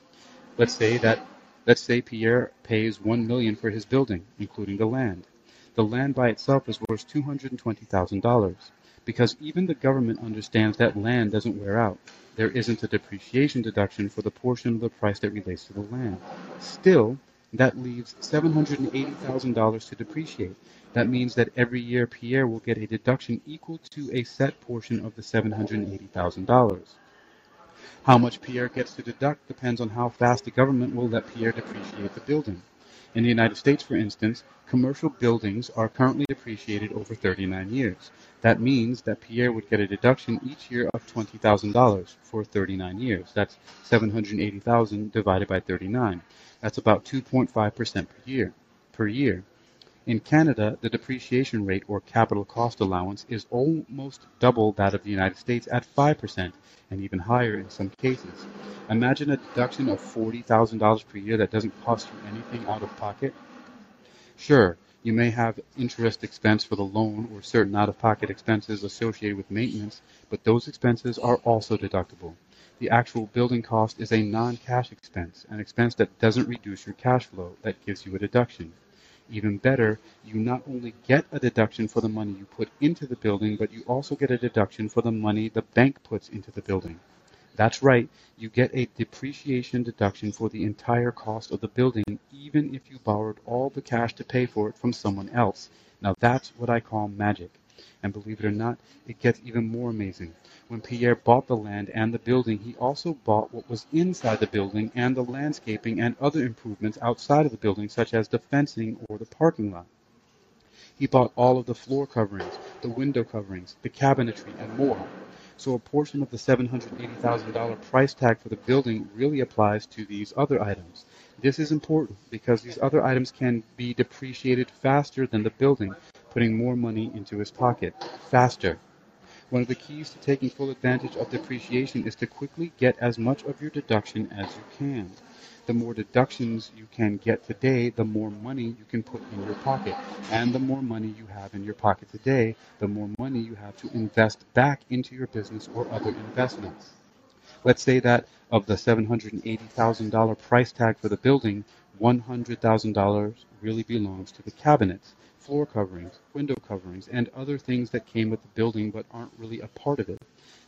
Let's say that let's say Pierre pays 1 million for his building, including the land. The land by itself is worth $220,000 because even the government understands that land doesn't wear out there isn't a depreciation deduction for the portion of the price that relates to the land. Still, that leaves $780,000 to depreciate. That means that every year Pierre will get a deduction equal to a set portion of the $780,000. How much Pierre gets to deduct depends on how fast the government will let Pierre depreciate the building. In the United States, for instance, commercial buildings are currently depreciated over 39 years. That means that Pierre would get a deduction each year of $20,000 for 39 years. That's 780,000 divided by 39. That's about 2.5% per year. Per year. In Canada, the depreciation rate or capital cost allowance is almost double that of the United States at 5% and even higher in some cases. Imagine a deduction of $40,000 per year that doesn't cost you anything out of pocket. Sure, You may have interest expense for the loan or certain out-of-pocket expenses associated with maintenance, but those expenses are also deductible. The actual building cost is a non-cash expense, an expense that doesn't reduce your cash flow, that gives you a deduction. Even better, you not only get a deduction for the money you put into the building, but you also get a deduction for the money the bank puts into the building. That's right, you get a depreciation deduction for the entire cost of the building, even if you borrowed all the cash to pay for it from someone else. Now that's what I call magic. And believe it or not, it gets even more amazing. When Pierre bought the land and the building, he also bought what was inside the building and the landscaping and other improvements outside of the building, such as the fencing or the parking lot. He bought all of the floor coverings, the window coverings, the cabinetry, and more. So a portion of the $780,000 price tag for the building really applies to these other items. This is important because these other items can be depreciated faster than the building, putting more money into his pocket faster. One of the keys to taking full advantage of depreciation is to quickly get as much of your deduction as you can. The more deductions you can get today, the more money you can put in your pocket. And the more money you have in your pocket today, the more money you have to invest back into your business or other investments. Let's say that of the $780,000 price tag for the building, $100,000 really belongs to the cabinets floor coverings, window coverings, and other things that came with the building but aren't really a part of it.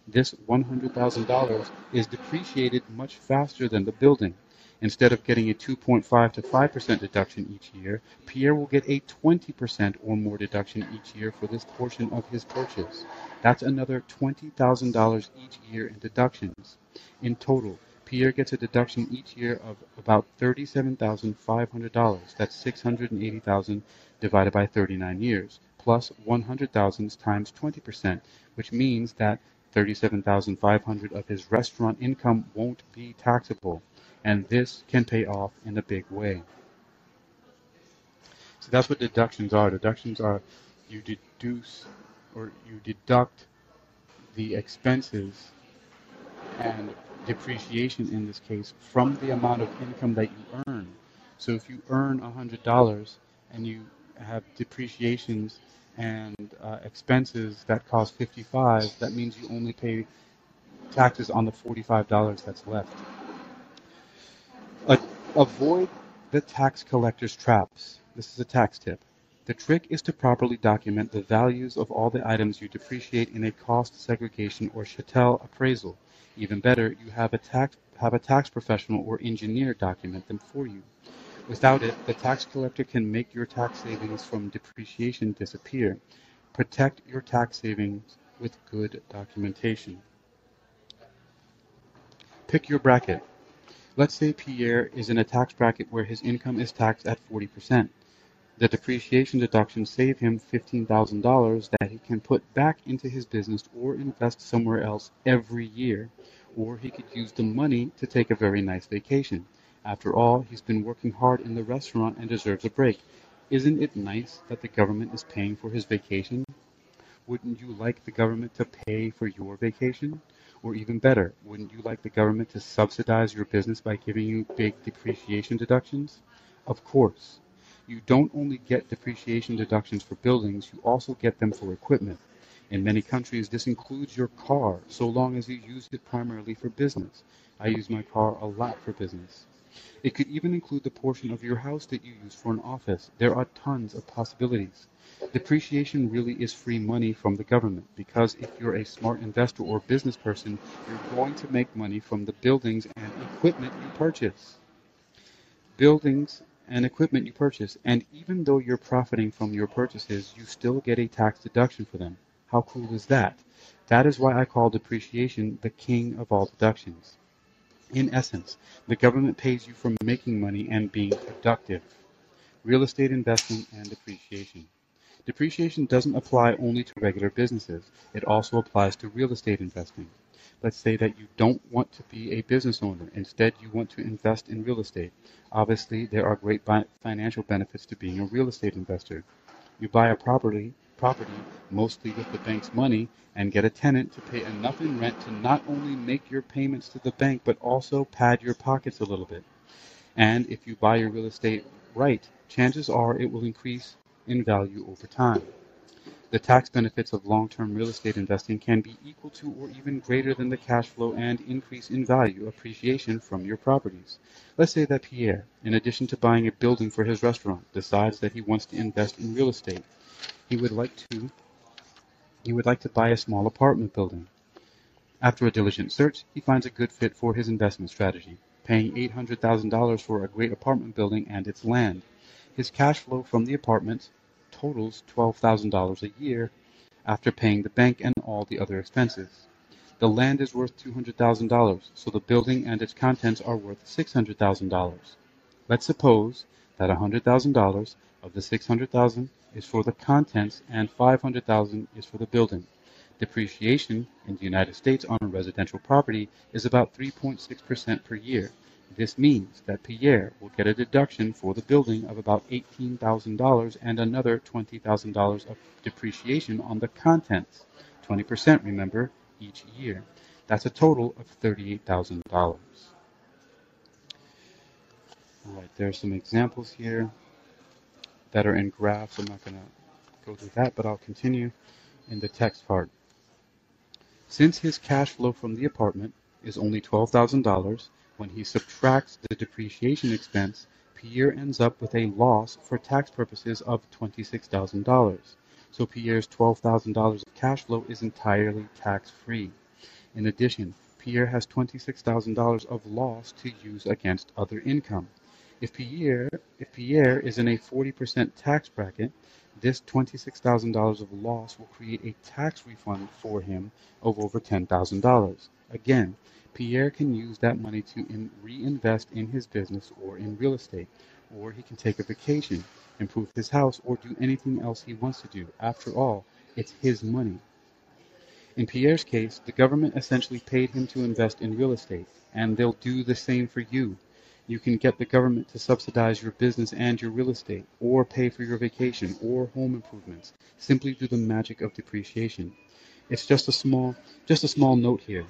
This $100,000 is depreciated much faster than the building. Instead of getting a 2.5 to 5% deduction each year, Pierre will get a 20% or more deduction each year for this portion of his purchase. That's another $20,000 each year in deductions. In total, Pierre gets a deduction each year of about $37,500. That's 680,000 divided by 39 years, plus 100,000 times 20%, which means that 37,500 of his restaurant income won't be taxable, and this can pay off in a big way. So that's what deductions are. Deductions are you deduce or you deduct the expenses and depreciation in this case from the amount of income that you earn. So if you earn $100 and you have depreciations and uh, expenses that cost 55 that means you only pay taxes on the $45 that's left. Avoid the tax collector's traps. This is a tax tip. The trick is to properly document the values of all the items you depreciate in a cost segregation or chattel appraisal. Even better, you have a tax have a tax professional or engineer document them for you. Without it, the tax collector can make your tax savings from depreciation disappear. Protect your tax savings with good documentation. Pick your bracket. Let's say Pierre is in a tax bracket where his income is taxed at 40%. The depreciation deduction save him $15,000 that he can put back into his business or invest somewhere else every year. Or he could use the money to take a very nice vacation. After all, he's been working hard in the restaurant and deserves a break. Isn't it nice that the government is paying for his vacation? Wouldn't you like the government to pay for your vacation? Or even better, wouldn't you like the government to subsidize your business by giving you big depreciation deductions? Of course. You don't only get depreciation deductions for buildings, you also get them for equipment. In many countries, this includes your car, so long as you use it primarily for business. I use my car a lot for business. It could even include the portion of your house that you use for an office. There are tons of possibilities. Depreciation really is free money from the government because if you're a smart investor or business person, you're going to make money from the buildings and equipment you purchase. Buildings and equipment you purchase, and even though you're profiting from your purchases, you still get a tax deduction for them. How cool is that? That is why I call depreciation the king of all deductions. In essence, the government pays you for making money and being productive. Real estate investment and depreciation. Depreciation doesn't apply only to regular businesses. It also applies to real estate investing. Let's say that you don't want to be a business owner. Instead, you want to invest in real estate. Obviously, there are great financial benefits to being a real estate investor. You buy a property property, mostly with the bank's money, and get a tenant to pay enough in rent to not only make your payments to the bank, but also pad your pockets a little bit. And if you buy your real estate right, chances are it will increase in value over time. The tax benefits of long-term real estate investing can be equal to or even greater than the cash flow and increase in value appreciation from your properties. Let's say that Pierre, in addition to buying a building for his restaurant, decides that he wants to invest in real estate. He would like to he would like to buy a small apartment building. After a diligent search, he finds a good fit for his investment strategy, paying $800,000 for a great apartment building and its land. His cash flow from the apartments totals $12,000 a year after paying the bank and all the other expenses. The land is worth $200,000, so the building and its contents are worth $600,000. Let's suppose that $100,000 of the 600,000 is for the contents and 500,000 is for the building. Depreciation in the United States on a residential property is about 3.6% per year. This means that Pierre will get a deduction for the building of about $18,000 and another $20,000 of depreciation on the contents. 20%, remember, each year. That's a total of $38,000. All right, there are some examples here that are in graphs. I'm not going to go through that, but I'll continue in the text part. Since his cash flow from the apartment is only $12,000, when he subtracts the depreciation expense, Pierre ends up with a loss for tax purposes of $26,000. So Pierre's $12,000 of cash flow is entirely tax-free. In addition, Pierre has $26,000 of loss to use against other income. If Pierre, if Pierre is in a 40% tax bracket, this $26,000 of loss will create a tax refund for him of over $10,000. Again, Pierre can use that money to in, reinvest in his business or in real estate, or he can take a vacation, improve his house, or do anything else he wants to do. After all, it's his money. In Pierre's case, the government essentially paid him to invest in real estate, and they'll do the same for you. You can get the government to subsidize your business and your real estate, or pay for your vacation or home improvements, simply through the magic of depreciation. It's just a small, just a small note here.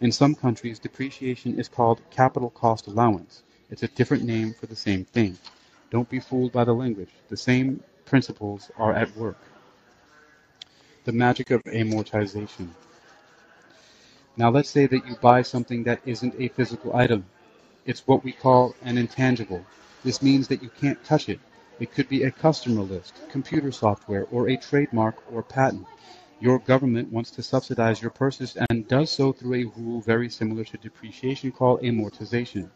In some countries, depreciation is called capital cost allowance. It's a different name for the same thing. Don't be fooled by the language. The same principles are at work. The magic of amortization. Now let's say that you buy something that isn't a physical item. It's what we call an intangible. This means that you can't touch it. It could be a customer list, computer software, or a trademark or patent. Your government wants to subsidize your purchase and does so through a rule very similar to depreciation called amortization.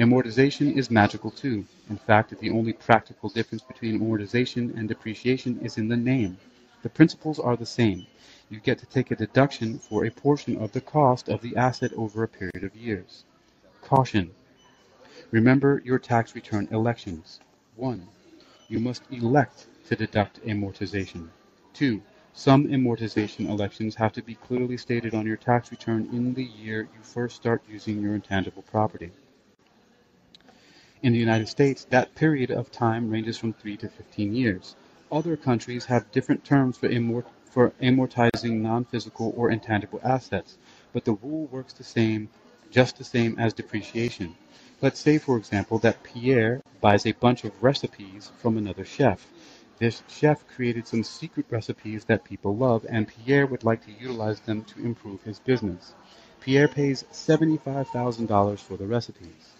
Amortization is magical too. In fact, the only practical difference between amortization and depreciation is in the name. The principles are the same. You get to take a deduction for a portion of the cost of the asset over a period of years. Caution. Remember your tax return elections. 1. You must elect to deduct amortization. 2. Some amortization elections have to be clearly stated on your tax return in the year you first start using your intangible property. In the United States, that period of time ranges from 3 to 15 years. Other countries have different terms for, for amortizing non-physical or intangible assets, but the rule works the same, just the same as depreciation. Let's say, for example, that Pierre buys a bunch of recipes from another chef. This chef created some secret recipes that people love, and Pierre would like to utilize them to improve his business. Pierre pays $75,000 for the recipes.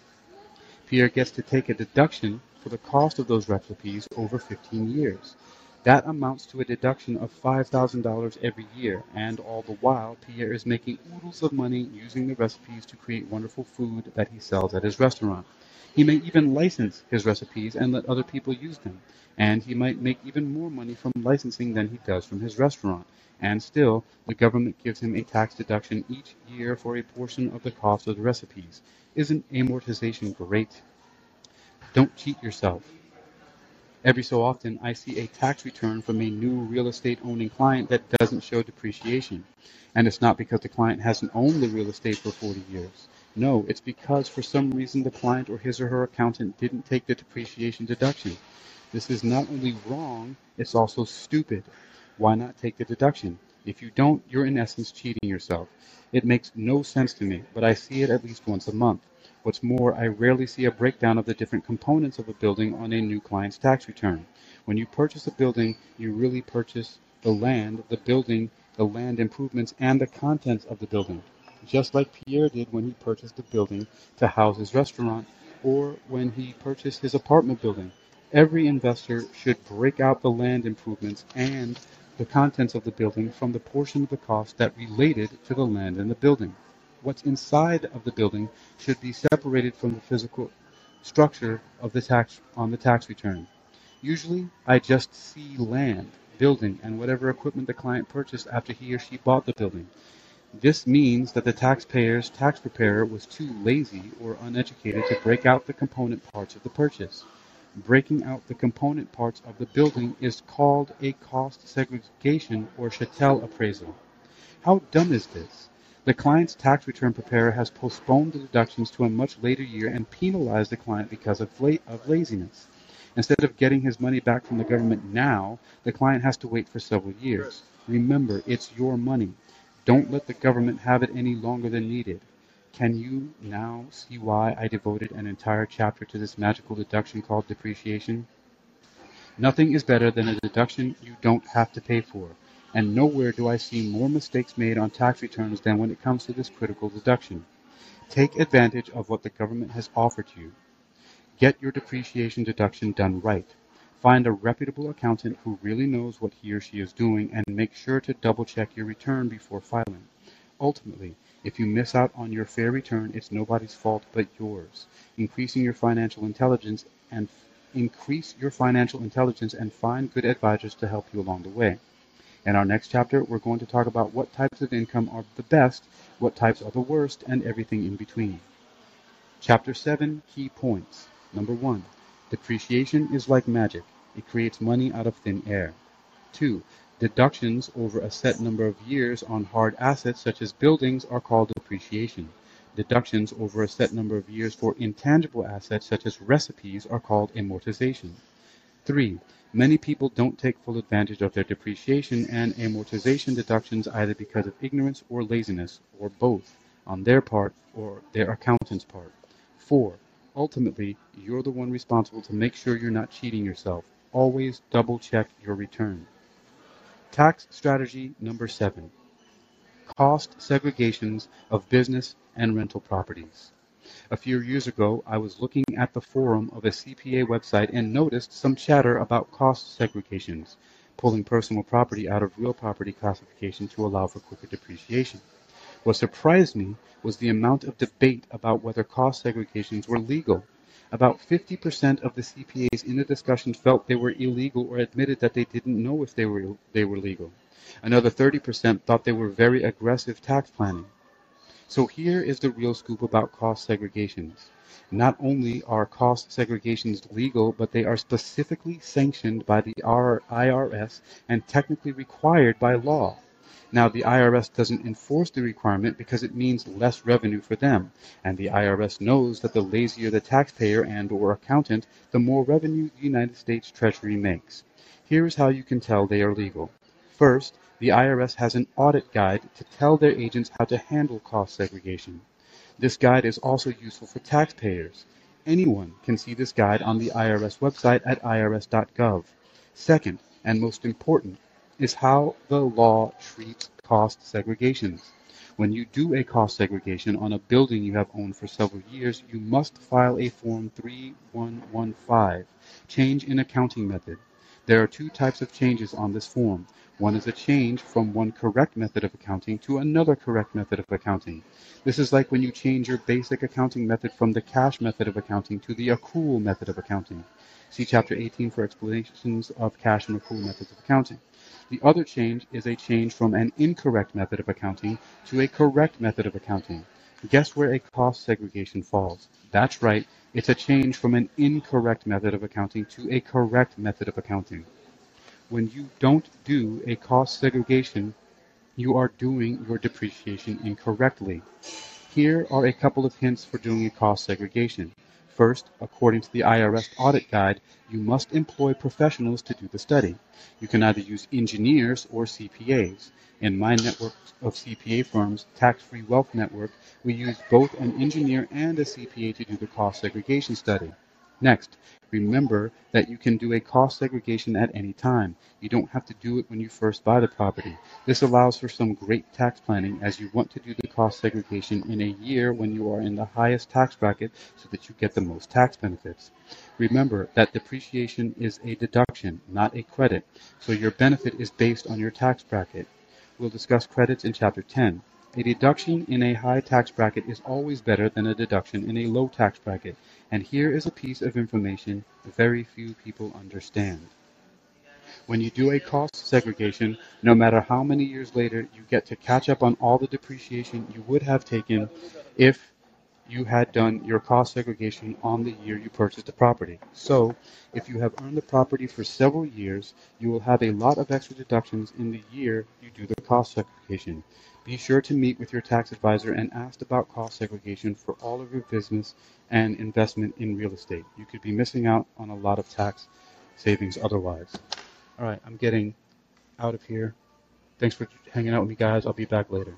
Pierre gets to take a deduction for the cost of those recipes over 15 years. That amounts to a deduction of $5,000 every year, and all the while, Pierre is making oodles of money using the recipes to create wonderful food that he sells at his restaurant. He may even license his recipes and let other people use them, and he might make even more money from licensing than he does from his restaurant. And still, the government gives him a tax deduction each year for a portion of the cost of the recipes. Isn't amortization great? Don't cheat yourself. Every so often, I see a tax return from a new real estate owning client that doesn't show depreciation. And it's not because the client hasn't owned the real estate for 40 years. No, it's because for some reason the client or his or her accountant didn't take the depreciation deduction. This is not only wrong, it's also stupid. Why not take the deduction? If you don't, you're in essence cheating yourself. It makes no sense to me, but I see it at least once a month. What's more, I rarely see a breakdown of the different components of a building on a new client's tax return. When you purchase a building, you really purchase the land, the building, the land improvements, and the contents of the building. Just like Pierre did when he purchased a building to house his restaurant or when he purchased his apartment building. Every investor should break out the land improvements and the contents of the building from the portion of the cost that related to the land and the building what's inside of the building should be separated from the physical structure of the tax on the tax return. Usually, I just see land, building, and whatever equipment the client purchased after he or she bought the building. This means that the taxpayer's tax preparer was too lazy or uneducated to break out the component parts of the purchase. Breaking out the component parts of the building is called a cost segregation or chattel appraisal. How dumb is this? The client's tax return preparer has postponed the deductions to a much later year and penalized the client because of, la- of laziness. Instead of getting his money back from the government now, the client has to wait for several years. Remember, it's your money. Don't let the government have it any longer than needed. Can you now see why I devoted an entire chapter to this magical deduction called depreciation? Nothing is better than a deduction you don't have to pay for and nowhere do I see more mistakes made on tax returns than when it comes to this critical deduction. Take advantage of what the government has offered you. Get your depreciation deduction done right. Find a reputable accountant who really knows what he or she is doing and make sure to double check your return before filing. Ultimately, if you miss out on your fair return, it's nobody's fault but yours. Increasing your financial intelligence and increase your financial intelligence and find good advisors to help you along the way. In our next chapter, we're going to talk about what types of income are the best, what types are the worst, and everything in between. Chapter 7 Key Points. Number 1. Depreciation is like magic. It creates money out of thin air. 2. Deductions over a set number of years on hard assets such as buildings are called depreciation. Deductions over a set number of years for intangible assets such as recipes are called amortization. 3. Many people don't take full advantage of their depreciation and amortization deductions either because of ignorance or laziness, or both, on their part or their accountant's part. 4. Ultimately, you're the one responsible to make sure you're not cheating yourself. Always double check your return. Tax strategy number 7 Cost segregations of business and rental properties. A few years ago, I was looking at the forum of a CPA website and noticed some chatter about cost segregations, pulling personal property out of real property classification to allow for quicker depreciation. What surprised me was the amount of debate about whether cost segregations were legal. About 50% of the CPAs in the discussion felt they were illegal or admitted that they didn't know if they were, they were legal. Another 30% thought they were very aggressive tax planning. So here is the real scoop about cost segregations. Not only are cost segregations legal, but they are specifically sanctioned by the IRS and technically required by law. Now, the IRS doesn't enforce the requirement because it means less revenue for them, and the IRS knows that the lazier the taxpayer and or accountant, the more revenue the United States Treasury makes. Here is how you can tell they are legal. First, the IRS has an audit guide to tell their agents how to handle cost segregation. This guide is also useful for taxpayers. Anyone can see this guide on the IRS website at irs.gov. Second, and most important, is how the law treats cost segregations. When you do a cost segregation on a building you have owned for several years, you must file a Form 3115, Change in Accounting Method. There are two types of changes on this form. One is a change from one correct method of accounting to another correct method of accounting. This is like when you change your basic accounting method from the cash method of accounting to the accrual method of accounting. See Chapter 18 for explanations of cash and accrual methods of accounting. The other change is a change from an incorrect method of accounting to a correct method of accounting. Guess where a cost segregation falls? That's right, it's a change from an incorrect method of accounting to a correct method of accounting. When you don't do a cost segregation, you are doing your depreciation incorrectly. Here are a couple of hints for doing a cost segregation. First, according to the IRS audit guide, you must employ professionals to do the study. You can either use engineers or CPAs. In my network of CPA firms, Tax Free Wealth Network, we use both an engineer and a CPA to do the cost segregation study. Next, remember that you can do a cost segregation at any time. You don't have to do it when you first buy the property. This allows for some great tax planning as you want to do the cost segregation in a year when you are in the highest tax bracket so that you get the most tax benefits. Remember that depreciation is a deduction, not a credit, so your benefit is based on your tax bracket. We'll discuss credits in Chapter 10. A deduction in a high tax bracket is always better than a deduction in a low tax bracket, and here is a piece of information very few people understand. When you do a cost segregation, no matter how many years later, you get to catch up on all the depreciation you would have taken if you had done your cost segregation on the year you purchased the property. So, if you have earned the property for several years, you will have a lot of extra deductions in the year you do the cost segregation. Be sure to meet with your tax advisor and ask about cost segregation for all of your business and investment in real estate. You could be missing out on a lot of tax savings otherwise. All right, I'm getting out of here. Thanks for hanging out with me, guys. I'll be back later.